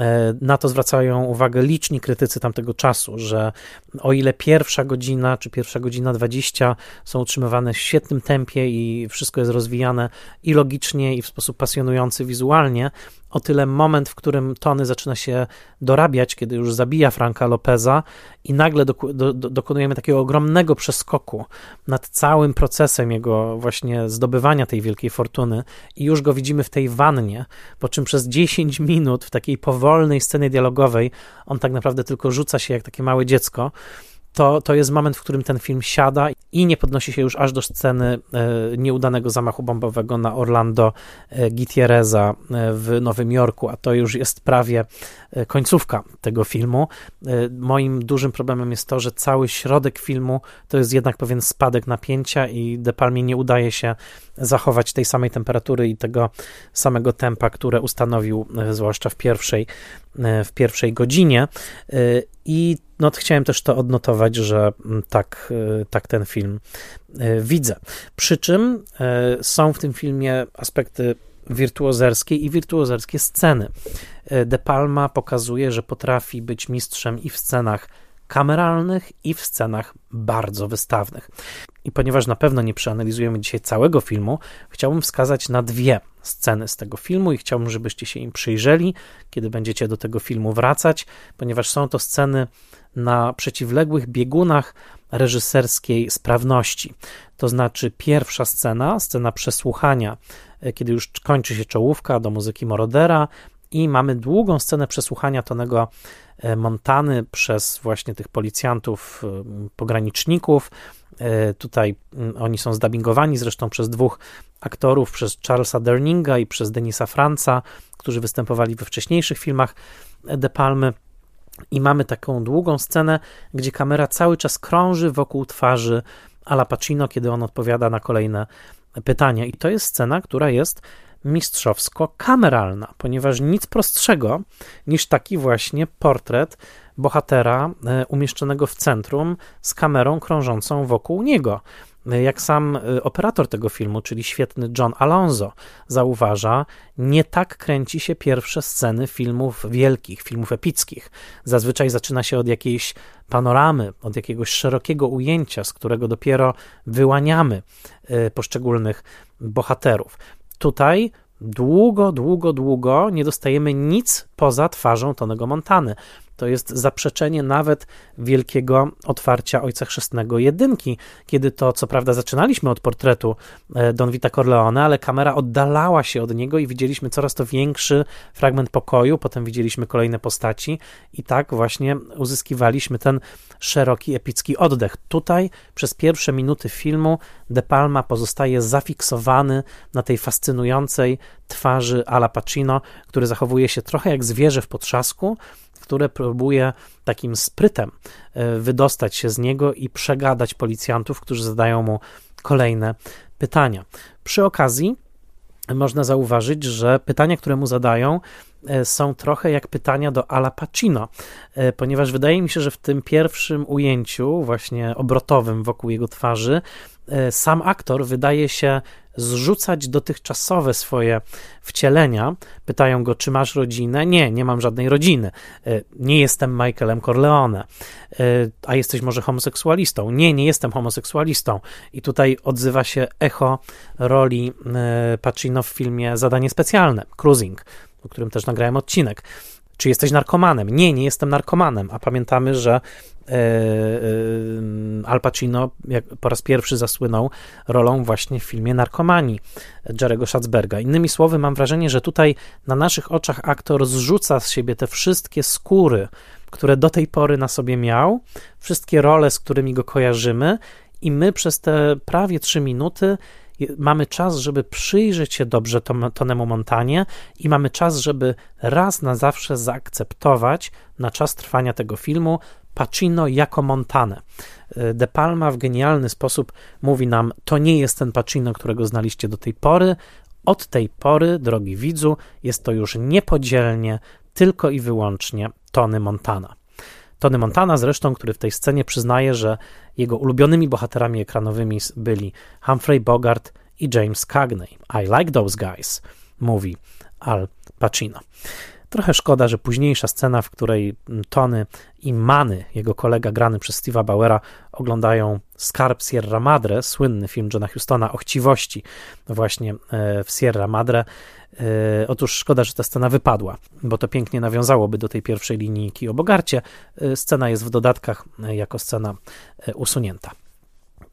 E, na to zwracają uwagę liczni krytycy tamtego czasu, że o ile pierwsza godzina czy pierwsza godzina 20 są utrzymywane w świetnym tempie i wszystko jest rozwijane i logicznie, i w sposób pasjonujący wizualnie, o tyle moment, w którym Tony zaczyna się dorabiać, kiedy już zabija Franka Lopeza i nagle do, do, dokonujemy takiego ogromnego przeskoku nad całym procesem jego właśnie zdobywania tej wielkiej fortuny i już go widzimy w tej wannie, po czym przez 10 minut w takiej powolnej scenie dialogowej on tak naprawdę tylko rzuca się jak takie małe dziecko, to, to jest moment, w którym ten film siada i nie podnosi się już aż do sceny nieudanego zamachu bombowego na Orlando Gutierreza w Nowym Jorku, a to już jest prawie końcówka tego filmu. Moim dużym problemem jest to, że cały środek filmu to jest jednak pewien spadek napięcia i De Palmie nie udaje się zachować tej samej temperatury i tego samego tempa, które ustanowił, e, zwłaszcza w pierwszej, e, w pierwszej godzinie. I no, chciałem też to odnotować, że mm, tak, tak ten film widzę. Przy czym są w tym filmie aspekty wirtuozerskie i wirtuozerskie sceny. De Palma pokazuje, że potrafi być mistrzem i w scenach kameralnych i w scenach bardzo wystawnych. I ponieważ na pewno nie przeanalizujemy dzisiaj całego filmu, chciałbym wskazać na dwie sceny z tego filmu i chciałbym, żebyście się im przyjrzeli, kiedy będziecie do tego filmu wracać, ponieważ są to sceny na przeciwległych biegunach reżyserskiej sprawności. To znaczy, pierwsza scena, scena przesłuchania, e, kiedy już kończy się czołówka do muzyki Morodera i mamy długą scenę przesłuchania Tonego e, Montany przez właśnie tych policjantów, e, pograniczników. E, tutaj mm, oni są zdubbingowani zresztą przez dwóch aktorów, przez Charlesa Derninga i przez Denisa Franca, którzy występowali we wcześniejszych filmach De Palmy. I mamy taką długą scenę, gdzie kamera cały czas krąży wokół twarzy Ala Pacino, kiedy on odpowiada na kolejne pytania. I to jest scena, która jest mistrzowsko-kameralna, ponieważ nic prostszego niż taki właśnie portret bohatera e, umieszczonego w centrum z kamerą krążącą wokół niego. E, jak sam e, operator tego filmu, czyli świetny John Alonso, zauważa, nie tak kręci się pierwsze sceny filmów wielkich, filmów epickich. Zazwyczaj zaczyna się od jakiejś panoramy, od jakiegoś szerokiego ujęcia, z którego dopiero wyłaniamy poszczególnych bohaterów. Tutaj długo, długo, długo nie dostajemy nic poza twarzą Tonego Montany. To jest zaprzeczenie nawet wielkiego otwarcia Ojca Chrzestnego jedynki, kiedy to, co prawda, zaczynaliśmy od portretu e, Don Vita Corleone, ale kamera oddalała się od niego i widzieliśmy coraz to większy fragment pokoju, potem widzieliśmy kolejne postaci i tak właśnie uzyskiwaliśmy ten szeroki, epicki oddech. Tutaj przez pierwsze minuty filmu De Palma pozostaje zafiksowany na tej fascynującej twarzy Ala Pacino, który zachowuje się trochę jak zwierzę w potrzasku, które próbuje takim sprytem e, wydostać się z niego i przegadać policjantów, którzy zadają mu kolejne pytania. Przy okazji można zauważyć, że pytania, które mu zadają, e, są trochę jak pytania do Ala Pacino, e, ponieważ wydaje mi się, że w tym pierwszym ujęciu, właśnie obrotowym wokół jego twarzy, sam aktor wydaje się zrzucać dotychczasowe swoje wcielenia. Pytają go, czy masz rodzinę? Nie, nie mam żadnej rodziny. E, nie jestem Michaelem Corleone. E, a jesteś może homoseksualistą? Nie, nie jestem homoseksualistą. I tutaj odzywa się echo roli e, Pacino w filmie Zadanie Specjalne, Cruising, o którym też nagrałem odcinek. Czy jesteś narkomanem? Nie, nie jestem narkomanem. A pamiętamy, że e, e, Al Pacino po raz pierwszy zasłynął rolą właśnie w filmie Narkomani Jerego Schatzberga. Innymi słowy, mam wrażenie, że tutaj na naszych oczach aktor zrzuca z siebie te wszystkie skóry, które do tej pory na sobie miał, wszystkie role, z którymi go kojarzymy, i my przez te prawie trzy minuty mamy czas, żeby przyjrzeć się dobrze Tonemu Montanie i mamy czas, żeby raz na zawsze zaakceptować na czas trwania tego filmu Pacino jako Montanę. De Palma w genialny sposób mówi nam: To nie jest ten Pacino, którego znaliście do tej pory. Od tej pory, drogi widzu, jest to już niepodzielnie tylko i wyłącznie Tony Montana. Tony Montana zresztą, który w tej scenie przyznaje, że jego ulubionymi bohaterami ekranowymi byli Humphrey Bogart i James Cagney. I like those guys, mówi Al Pacino. Trochę szkoda, że późniejsza scena, w której Tony i Manny, jego kolega grany przez Steve'a Bauera, oglądają Skarb Sierra Madre, słynny film Johna Hustona o chciwości właśnie e, w Sierra Madre. E, otóż szkoda, że ta scena wypadła, bo to pięknie nawiązałoby do tej pierwszej linijki o Bogarcie. E, scena jest w dodatkach jako scena usunięta.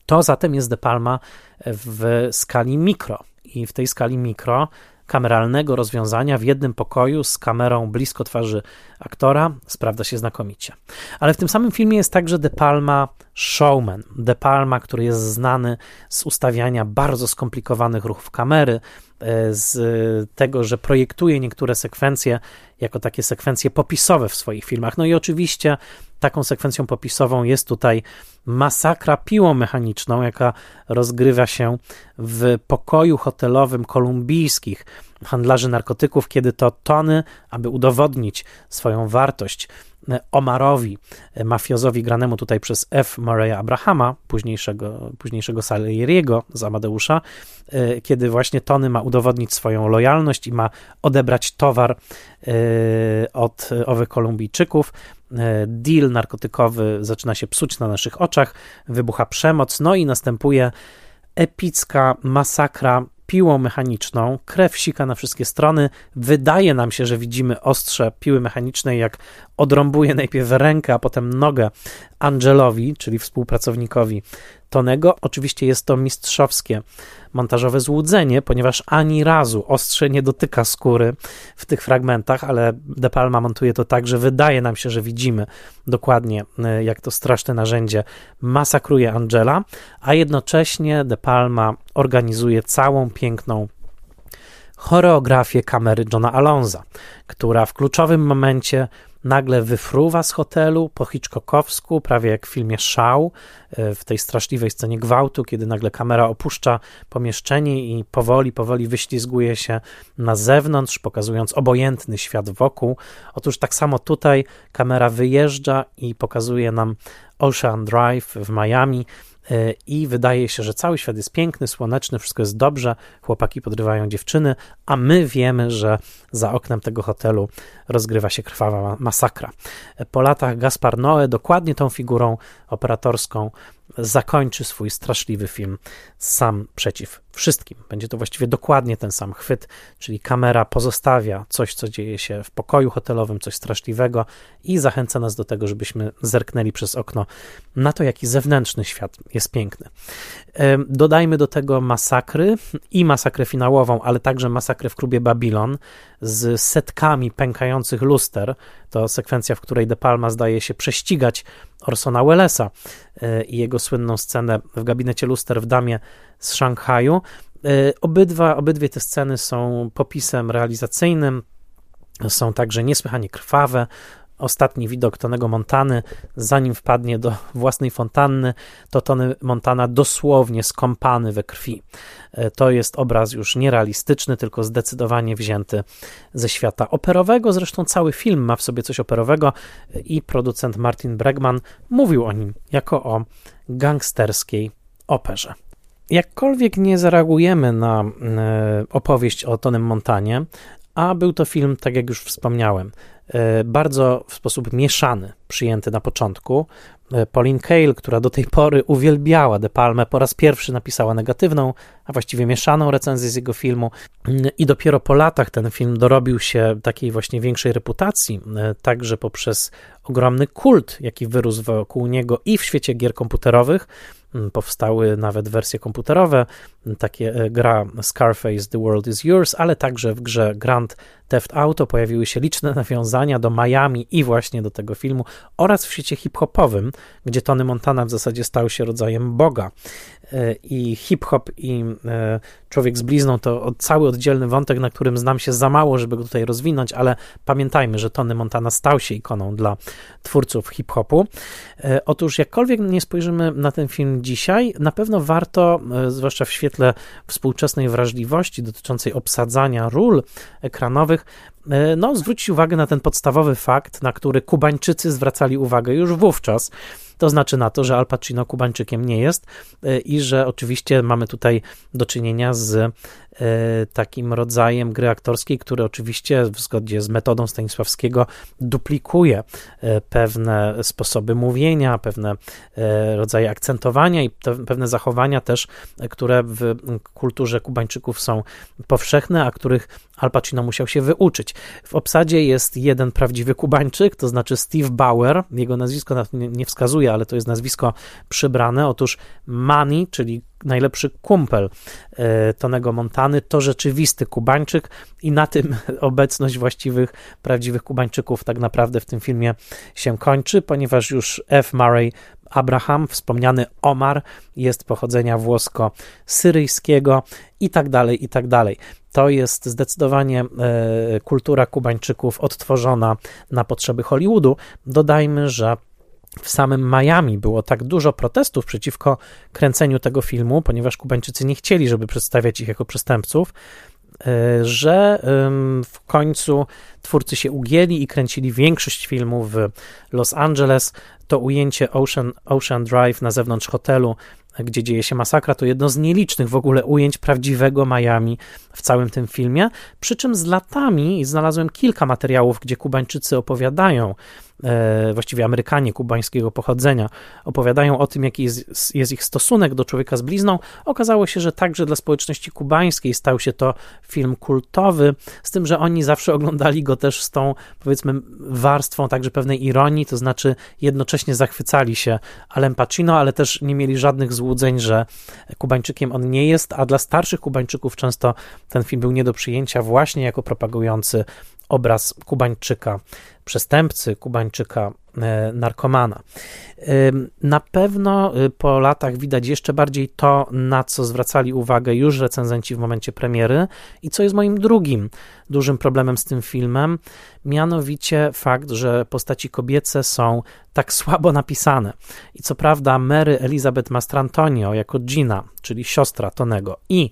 To zatem jest De Palma w skali mikro i w tej skali mikro kameralnego rozwiązania w jednym pokoju z kamerą blisko twarzy aktora sprawdza się znakomicie. Ale w tym samym filmie jest także De Palma showman. De Palma, który jest znany z ustawiania bardzo skomplikowanych ruchów kamery, e, z tego, że projektuje niektóre sekwencje jako takie sekwencje popisowe w swoich filmach. No i oczywiście taką sekwencją popisową jest tutaj masakra piłą mechaniczną, jaka rozgrywa się w pokoju hotelowym kolumbijskich handlarzy narkotyków, kiedy to Tony, aby udowodnić swoją wartość, Omarowi, mafiozowi granemu tutaj przez F. Murray'a Abrahama, późniejszego, późniejszego Salieriego z Amadeusza, e, kiedy właśnie Tony ma udowodnić swoją lojalność i ma odebrać towar e, od owych Kolumbijczyków. E, deal narkotykowy zaczyna się psuć na naszych oczach, wybucha przemoc, no i następuje epicka masakra piłą mechaniczną, krew sika na wszystkie strony. Wydaje nam się, że widzimy ostrze piły mechanicznej, jak odrąbuje najpierw rękę, a potem nogę Angelowi, czyli współpracownikowi Tonego. Oczywiście jest to mistrzowskie montażowe złudzenie, ponieważ ani razu ostrze nie dotyka skóry w tych fragmentach, ale De Palma montuje to tak, że wydaje nam się, że widzimy dokładnie, e, jak to straszne narzędzie masakruje Angela, a jednocześnie De Palma organizuje całą piękną choreografię kamery Johna Alonza, która w kluczowym momencie nagle wyfruwa z hotelu po Hitchcockowsku, prawie jak w filmie Szał, e, w tej straszliwej scenie gwałtu, kiedy nagle kamera opuszcza pomieszczenie i powoli, powoli wyślizguje się na zewnątrz, pokazując obojętny świat wokół. Otóż tak samo tutaj kamera wyjeżdża i pokazuje nam Ocean Drive w Miami, E, i wydaje się, że cały świat jest piękny, słoneczny, wszystko jest dobrze, chłopaki podrywają dziewczyny, a my wiemy, że za oknem tego hotelu rozgrywa się krwawa masakra. Po latach Gaspar Noé dokładnie tą figurą operatorską zakończy swój straszliwy film sam przeciw wszystkim. Będzie to właściwie dokładnie ten sam chwyt, czyli kamera pozostawia coś, co dzieje się w pokoju hotelowym, coś straszliwego i zachęca nas do tego, żebyśmy zerknęli przez okno na to, jaki zewnętrzny świat jest piękny. Dodajmy do tego masakry i masakrę finałową, ale także masakrę w klubie Babylon z setkami pękających luster. To sekwencja, w której De Palma zdaje się prześcigać Orsona Wellesa e, i jego słynną scenę w gabinecie luster w Damie z Szanghaju. E, obydwa, obydwie te sceny są popisem realizacyjnym, są także niesłychanie krwawe, ostatni widok Tonego Montany, zanim wpadnie do własnej fontanny, to Tony Montana dosłownie skąpany we krwi. E, to jest obraz już nierealistyczny, tylko zdecydowanie wzięty ze świata operowego. Zresztą cały film ma w sobie coś operowego i producent Martin Bregman mówił o nim jako o gangsterskiej operze. Jakkolwiek nie zareagujemy na e, opowieść o Tonym Montanie, a był to film, tak jak już wspomniałem, bardzo w sposób mieszany przyjęty na początku. E, Pauline Kael, która do tej pory uwielbiała De Palmę, po raz pierwszy napisała negatywną, a właściwie mieszaną recenzję z jego filmu i dopiero po latach ten film dorobił się takiej właśnie większej reputacji, e, także poprzez ogromny kult, jaki wyrósł wokół niego i w świecie gier komputerowych, Mm, powstały nawet wersje komputerowe, mm, takie e, gra Scarface The World Is Yours, ale także w grze Grand Theft Auto pojawiły się liczne nawiązania do Miami i właśnie do tego filmu oraz w świecie hip-hopowym, gdzie Tony Montana w zasadzie stał się rodzajem boga. E, I hip-hop i e, Człowiek z blizną to cały oddzielny wątek, na którym znam się za mało, żeby go tutaj rozwinąć, ale pamiętajmy, że Tony Montana stał się ikoną dla twórców hip-hopu. E, otóż jakkolwiek nie spojrzymy na ten film dzisiaj, na pewno warto, zwłaszcza w świetle współczesnej wrażliwości dotyczącej obsadzania ról ekranowych, no, zwrócić uwagę na ten podstawowy fakt, na który Kubańczycy zwracali uwagę już wówczas, to znaczy na to, że Al Pacino Kubańczykiem nie jest e, i że oczywiście mamy tutaj do czynienia z takim rodzajem gry aktorskiej, który oczywiście w zgodzie z metodą Stanisławskiego duplikuje e, pewne sposoby mówienia, pewne rodzaje akcentowania i pewne zachowania też, które w kulturze Kubańczyków są powszechne, a których Al Pacino musiał się wyuczyć. W obsadzie jest jeden prawdziwy Kubańczyk, to znaczy Steve Bauer. Jego nazwisko nie wskazuje, ale to jest nazwisko przybrane. Otóż Manny, czyli najlepszy kumpel e, Tonego Montany, to rzeczywisty Kubańczyk i na tym obecność właściwych, prawdziwych Kubańczyków tak naprawdę w tym filmie się kończy, ponieważ już F. Murray Abraham, wspomniany Omar, jest pochodzenia włosko-syryjskiego i tak dalej, i tak dalej. To jest zdecydowanie e, kultura Kubańczyków odtworzona na potrzeby Hollywoodu. Dodajmy, że w samym Miami było tak dużo protestów przeciwko kręceniu tego filmu, ponieważ Kubańczycy nie chcieli, żeby przedstawiać ich jako przestępców, e, że w końcu twórcy się ugięli i kręcili większość filmu w Los Angeles. To ujęcie Ocean, Ocean Drive na zewnątrz hotelu gdzie dzieje się masakra, to jedno z nielicznych w ogóle ujęć prawdziwego Miami w całym tym filmie. Przy czym z latami znalazłem kilka materiałów, gdzie Kubańczycy opowiadają właściwie Amerykanie kubańskiego pochodzenia, opowiadają o tym, jaki jest, jest, ich stosunek do człowieka z blizną. Okazało się, że także dla społeczności kubańskiej stał się to film kultowy, z tym, że oni zawsze oglądali go też z tą, powiedzmy, warstwą także pewnej ironii, to znaczy jednocześnie zachwycali się Alem Pacino, ale też nie mieli żadnych złudzeń, że Kubańczykiem on nie jest, a dla starszych Kubańczyków często ten film był nie do przyjęcia właśnie jako propagujący obraz Kubańczyka przestępcy, Kubańczyka e, narkomana. Na pewno y, po latach widać jeszcze bardziej to, na co zwracali uwagę już recenzenci w momencie premiery i co jest moim drugim dużym problemem z tym filmem, mianowicie fakt, że postaci kobiece są tak słabo napisane. I co prawda Mary Elizabeth Mastrantonio jako Gina, czyli siostra Tonego i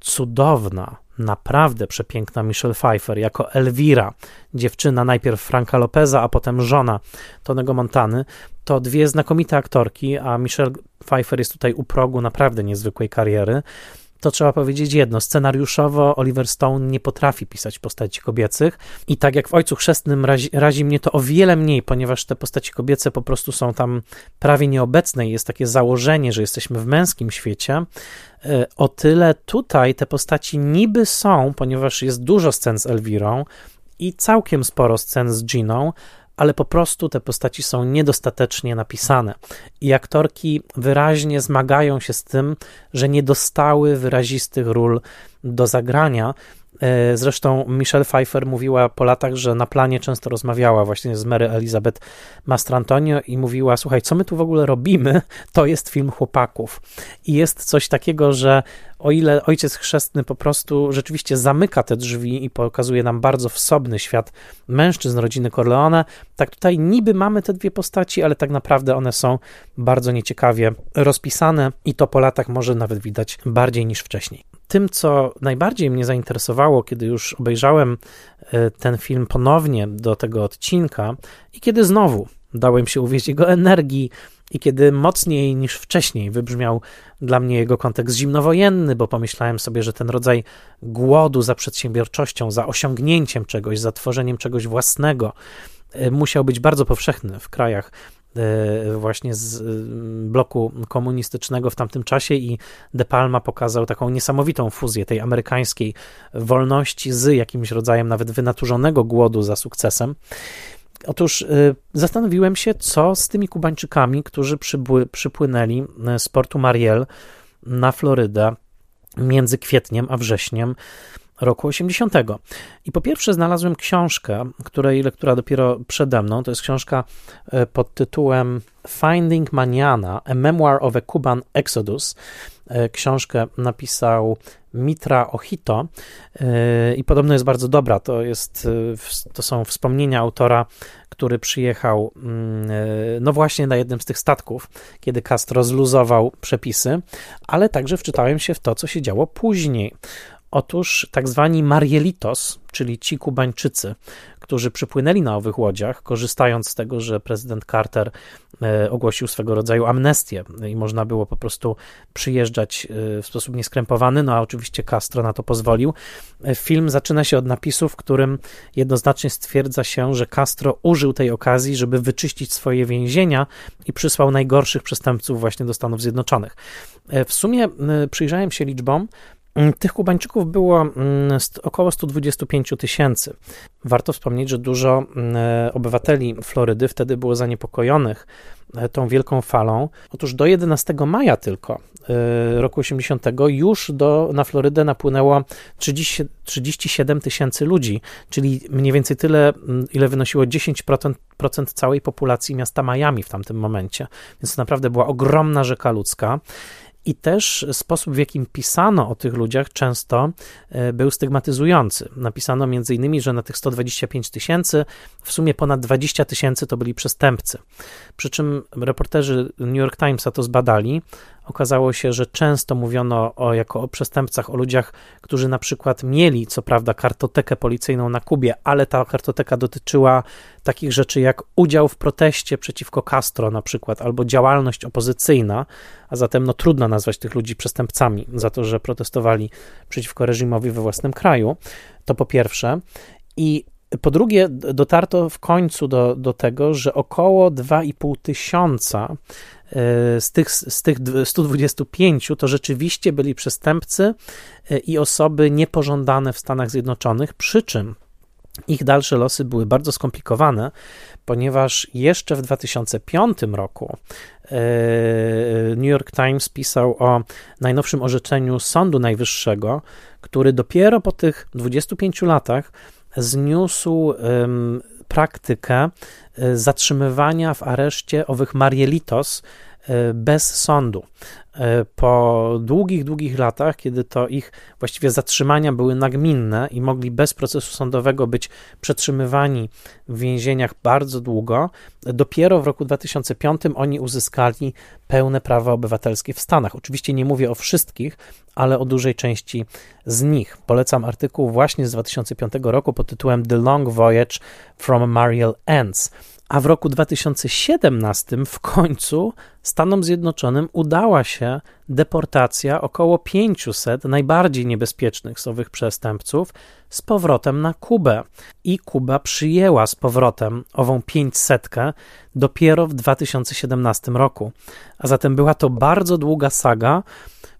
cudowna, naprawdę przepiękna Michelle Pfeiffer jako Elvira, dziewczyna najpierw Franka Lopeza, a potem żona Tonego Montany, to dwie znakomite aktorki, a Michelle Pfeiffer jest tutaj u progu naprawdę niezwykłej kariery to trzeba powiedzieć jedno. Scenariuszowo Oliver Stone nie potrafi pisać postaci kobiecych i tak jak w Ojcu Chrzestnym razi, razi, mnie to o wiele mniej, ponieważ te postaci kobiece po prostu są tam prawie nieobecne i jest takie założenie, że jesteśmy w męskim świecie. E, o tyle tutaj te postaci niby są, ponieważ jest dużo scen z Elwirą i całkiem sporo scen z Giną, ale po prostu te postaci są niedostatecznie napisane. I aktorki wyraźnie zmagają się z tym, że nie dostały wyrazistych ról do zagrania, zresztą Michelle Pfeiffer mówiła po latach, że na planie często rozmawiała właśnie z Mary Elizabeth Mastrantonio i mówiła: Słuchaj, co my tu w ogóle robimy? To jest film chłopaków. I jest coś takiego, że o ile ojciec chrzestny po prostu rzeczywiście zamyka te drzwi i pokazuje nam bardzo wsobny świat mężczyzn rodziny Corleone, tak tutaj niby mamy te dwie postaci, ale tak naprawdę one są bardzo nieciekawie rozpisane i to po latach może nawet widać bardziej niż wcześniej tym, co najbardziej mnie zainteresowało, kiedy już obejrzałem e, ten film ponownie do tego odcinka i kiedy znowu dałem się uwieść jego energii i kiedy mocniej niż wcześniej wybrzmiał dla mnie jego kontekst zimnowojenny, bo pomyślałem sobie, że ten rodzaj głodu za przedsiębiorczością, za osiągnięciem czegoś, za tworzeniem czegoś własnego, e, musiał być bardzo powszechny w krajach właśnie z e, bloku komunistycznego w tamtym czasie i De Palma pokazał taką niesamowitą fuzję tej amerykańskiej wolności z jakimś rodzajem nawet wynaturzonego głodu za sukcesem. Otóż e, zastanowiłem się, co z tymi Kubańczykami, którzy przybły, przypłynęli z portu Mariel na Florydę między kwietniem a wrześniem roku 80. I po pierwsze znalazłem książkę, której lektura dopiero przede mną. To jest książka e, pod tytułem Finding Maniana, A Memoir of a Cuban Exodus. E, książkę napisał Mitra Ohito e, i podobno jest bardzo dobra. To, jest, to są wspomnienia autora, który przyjechał mm, no właśnie na jednym z tych statków, kiedy Castro zluzował przepisy, ale także wczytałem się w to, co się działo później. Otóż tak zwani Marielitos, czyli ci Kubańczycy, którzy przypłynęli na owych łodziach, korzystając z tego, że prezydent Carter e, ogłosił swego rodzaju amnestię i można było po prostu przyjeżdżać e, w sposób nieskrępowany, no a oczywiście Castro na to pozwolił. E, film zaczyna się od napisu, w którym jednoznacznie stwierdza się, że Castro użył tej okazji, żeby wyczyścić swoje więzienia i przysłał najgorszych przestępców właśnie do Stanów Zjednoczonych. W sumie przyjrzałem się liczbom, tych Kubańczyków było mm, około 125 tysięcy. Warto wspomnieć, że dużo mm, obywateli Florydy wtedy było zaniepokojonych e, tą wielką falą. Otóż do 11 maja tylko e, roku 80 już do, na Florydę napłynęło 30, 37 tysięcy ludzi, czyli mniej więcej tyle, ile wynosiło 10% procent całej populacji miasta Miami w tamtym momencie. Więc to naprawdę była ogromna rzeka ludzka i też sposób, w jakim pisano o tych ludziach, często e, był stygmatyzujący. Napisano między innymi, że na tych 125 tysięcy w sumie ponad 20 tysięcy to byli przestępcy. Przy czym reporterzy New York Timesa to zbadali, Okazało się, że często mówiono o, jako o przestępcach, o ludziach, którzy na przykład mieli, co prawda, kartotekę policyjną na Kubie, ale ta kartoteka dotyczyła takich rzeczy jak udział w proteście przeciwko Castro na przykład, albo działalność opozycyjna, a zatem no, trudno nazwać tych ludzi przestępcami za to, że protestowali przeciwko reżimowi we własnym kraju. To po pierwsze. I po drugie, dotarto w końcu do, do tego, że około 2,5 tysiąca z tych, z tych 125 to rzeczywiście byli przestępcy e, i osoby niepożądane w Stanach Zjednoczonych, przy czym ich dalsze losy były bardzo skomplikowane, ponieważ jeszcze w 2005 roku e, New York Times pisał o najnowszym orzeczeniu Sądu Najwyższego, który dopiero po tych 25 latach zniósł praktykę e, zatrzymywania w areszcie owych Marielitos bez sądu. Po długich, długich latach, kiedy to ich właściwie zatrzymania były nagminne i mogli bez procesu sądowego być przetrzymywani w więzieniach bardzo długo, dopiero w roku 2005 oni uzyskali pełne prawa obywatelskie w Stanach. Oczywiście nie mówię o wszystkich, ale o dużej części z nich. Polecam artykuł właśnie z 2005 roku pod tytułem The Long Voyage from Mariel Ends a w roku 2017 w końcu Stanom Zjednoczonym udała się deportacja około 500 najbardziej niebezpiecznych z owych przestępców z powrotem na Kubę. I Kuba przyjęła z powrotem ową 500 dopiero w 2017 roku. A zatem była to bardzo długa saga,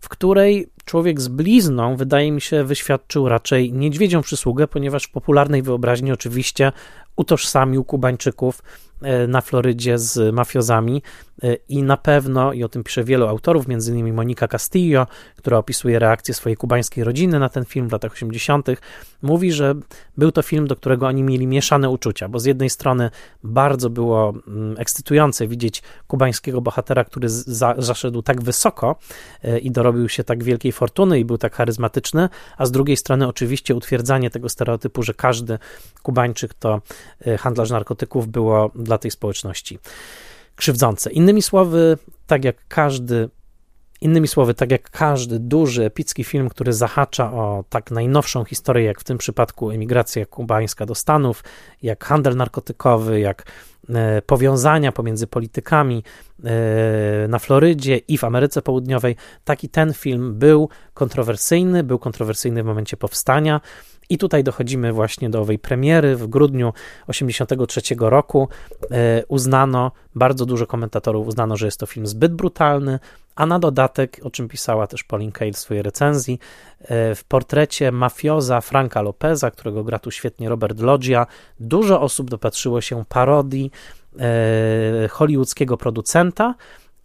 w której człowiek z blizną, wydaje mi się, wyświadczył raczej niedźwiedzią przysługę, ponieważ w popularnej wyobraźni oczywiście utożsamił Kubańczyków e, na Florydzie z mafiozami i na pewno, i o tym pisze wielu autorów, między innymi Monika Castillo, która opisuje reakcję swojej kubańskiej rodziny na ten film w latach 80., mówi, że był to film, do którego oni mieli mieszane uczucia, bo z jednej strony bardzo było mm, ekscytujące widzieć kubańskiego bohatera, który za, zaszedł tak wysoko e, i dorobił się tak wielkiej fortuny i był tak charyzmatyczny, a z drugiej strony oczywiście utwierdzanie tego stereotypu, że każdy Kubańczyk to Y, handlarz narkotyków było dla tej społeczności krzywdzące. Innymi słowy, tak jak każdy Innymi słowy, tak jak każdy duży, epicki film, który zahacza o tak najnowszą historię, jak w tym przypadku emigracja kubańska do Stanów, jak handel narkotykowy, jak e, powiązania pomiędzy politykami e, na Florydzie i w Ameryce Południowej, taki ten film był kontrowersyjny, był kontrowersyjny w momencie powstania. I tutaj dochodzimy właśnie do owej premiery w grudniu 1983 roku. E, uznano, bardzo dużo komentatorów uznano, że jest to film zbyt brutalny, a na dodatek, o czym pisała też Pauline Kael w swojej recenzji, e, w portrecie mafioza Franka Lopeza, którego gra tu świetnie Robert Loggia, dużo osób dopatrzyło się parodii e, hollywoodzkiego producenta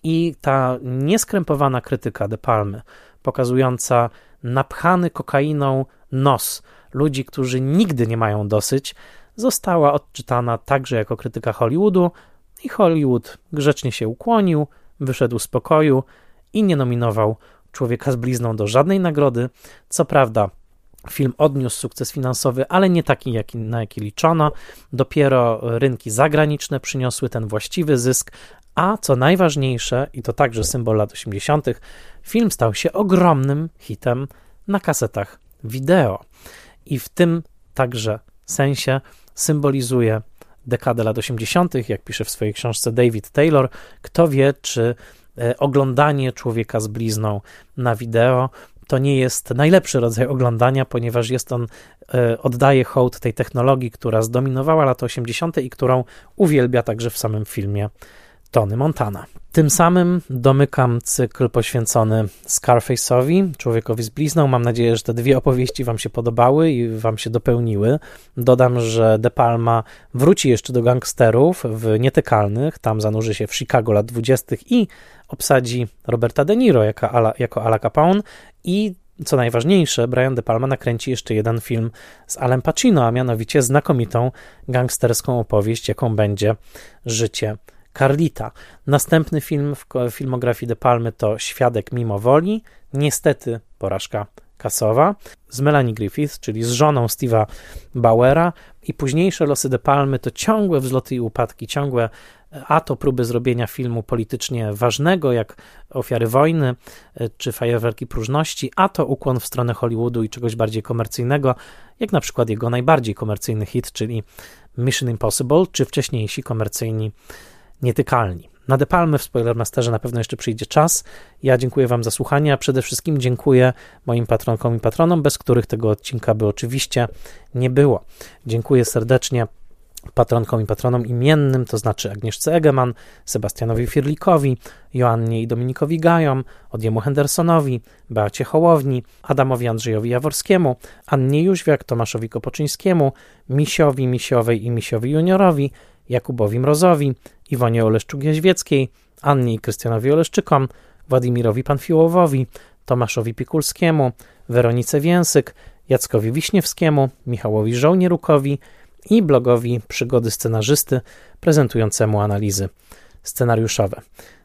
i ta nieskrępowana krytyka De Palmy, pokazująca napchany kokainą nos ludzi, którzy nigdy nie mają dosyć, została odczytana także jako krytyka Hollywoodu i Hollywood grzecznie się ukłonił, wyszedł z pokoju i nie nominował człowieka z blizną do żadnej nagrody. Co prawda, film odniósł sukces finansowy, ale nie taki, jaki, na jaki liczono. Dopiero rynki zagraniczne przyniosły ten właściwy zysk, a co najważniejsze, i to także symbol lat 80., film stał się ogromnym hitem na kasetach wideo i w tym także sensie symbolizuje dekadę lat 80., jak pisze w swojej książce David Taylor. Kto wie, czy e, oglądanie człowieka z blizną na wideo to nie jest najlepszy rodzaj oglądania, ponieważ jest on, e, oddaje hołd tej technologii, która zdominowała lata 80. i którą uwielbia także w samym filmie Tony Montana. Tym samym domykam cykl poświęcony Scarface'owi, człowiekowi z blizną. Mam nadzieję, że te dwie opowieści Wam się podobały i Wam się dopełniły. Dodam, że De Palma wróci jeszcze do gangsterów w Nietykalnych, tam zanurzy się w Chicago lat 20. i obsadzi Roberta De Niro jako Ala, jako Ala Capone i co najważniejsze, Brian De Palma nakręci jeszcze jeden film z Alem Pacino, a mianowicie znakomitą gangsterską opowieść, jaką będzie Życie Carlita. Następny film w filmografii De Palmy to Świadek mimo woli. Niestety porażka kasowa z Melanie Griffith, czyli z żoną Steve'a Bauera i późniejsze losy De Palmy to ciągłe wzloty i upadki, ciągłe a to próby zrobienia filmu politycznie ważnego, jak Ofiary Wojny czy Fajerwerki Próżności, a to ukłon w stronę Hollywoodu i czegoś bardziej komercyjnego, jak na przykład jego najbardziej komercyjny hit, czyli Mission Impossible, czy wcześniejsi komercyjni nietykalni. Na De Palmy w Spoilermasterze na pewno jeszcze przyjdzie czas. Ja dziękuję Wam za słuchanie, a przede wszystkim dziękuję moim patronkom i patronom, bez których tego odcinka by oczywiście nie było. Dziękuję serdecznie patronkom i patronom imiennym, to znaczy Agnieszce Egeman, Sebastianowi Firlikowi, Joannie i Dominikowi Gajom, Odjemu Hendersonowi, Beacie Hołowni, Adamowi Andrzejowi Jaworskiemu, Annie Jóźwiak, Tomaszowi Kopoczyńskiemu, Misiowi, Misiowej i Misiowi Juniorowi, Jakubowi Mrozowi, Iwonie Oleszczuk-Jaźwieckiej, Annie i Krystianowi Oleszczykom, Władimirowi Panfiłowowi, Tomaszowi Pikulskiemu, Weronice Więsyk, Jackowi Wiśniewskiemu, Michałowi Żołnierukowi i blogowi Przygody Scenarzysty prezentującemu analizy scenariuszowe.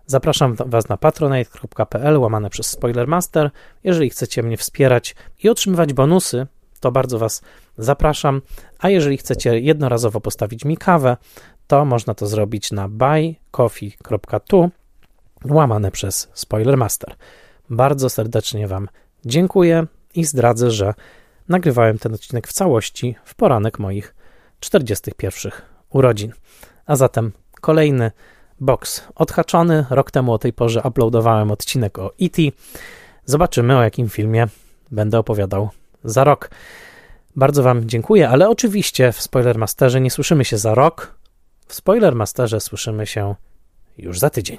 Zapraszam Was na patronite.pl łamane przez Spoilermaster. Jeżeli chcecie mnie wspierać i otrzymywać bonusy, to bardzo Was zapraszam. A jeżeli chcecie jednorazowo postawić mi kawę, to można to zrobić na buycoffee.tu łamane przez Spoilermaster. Bardzo serdecznie Wam dziękuję i zdradzę, że nagrywałem ten odcinek w całości w poranek moich 41 urodzin. A zatem kolejny box odhaczony. Rok temu o tej porze uploadowałem odcinek o E.T. Zobaczymy o jakim filmie będę opowiadał za rok. Bardzo Wam dziękuję, ale oczywiście w Spoilermasterze nie słyszymy się za rok. W Spoilermasterze słyszymy się już za tydzień.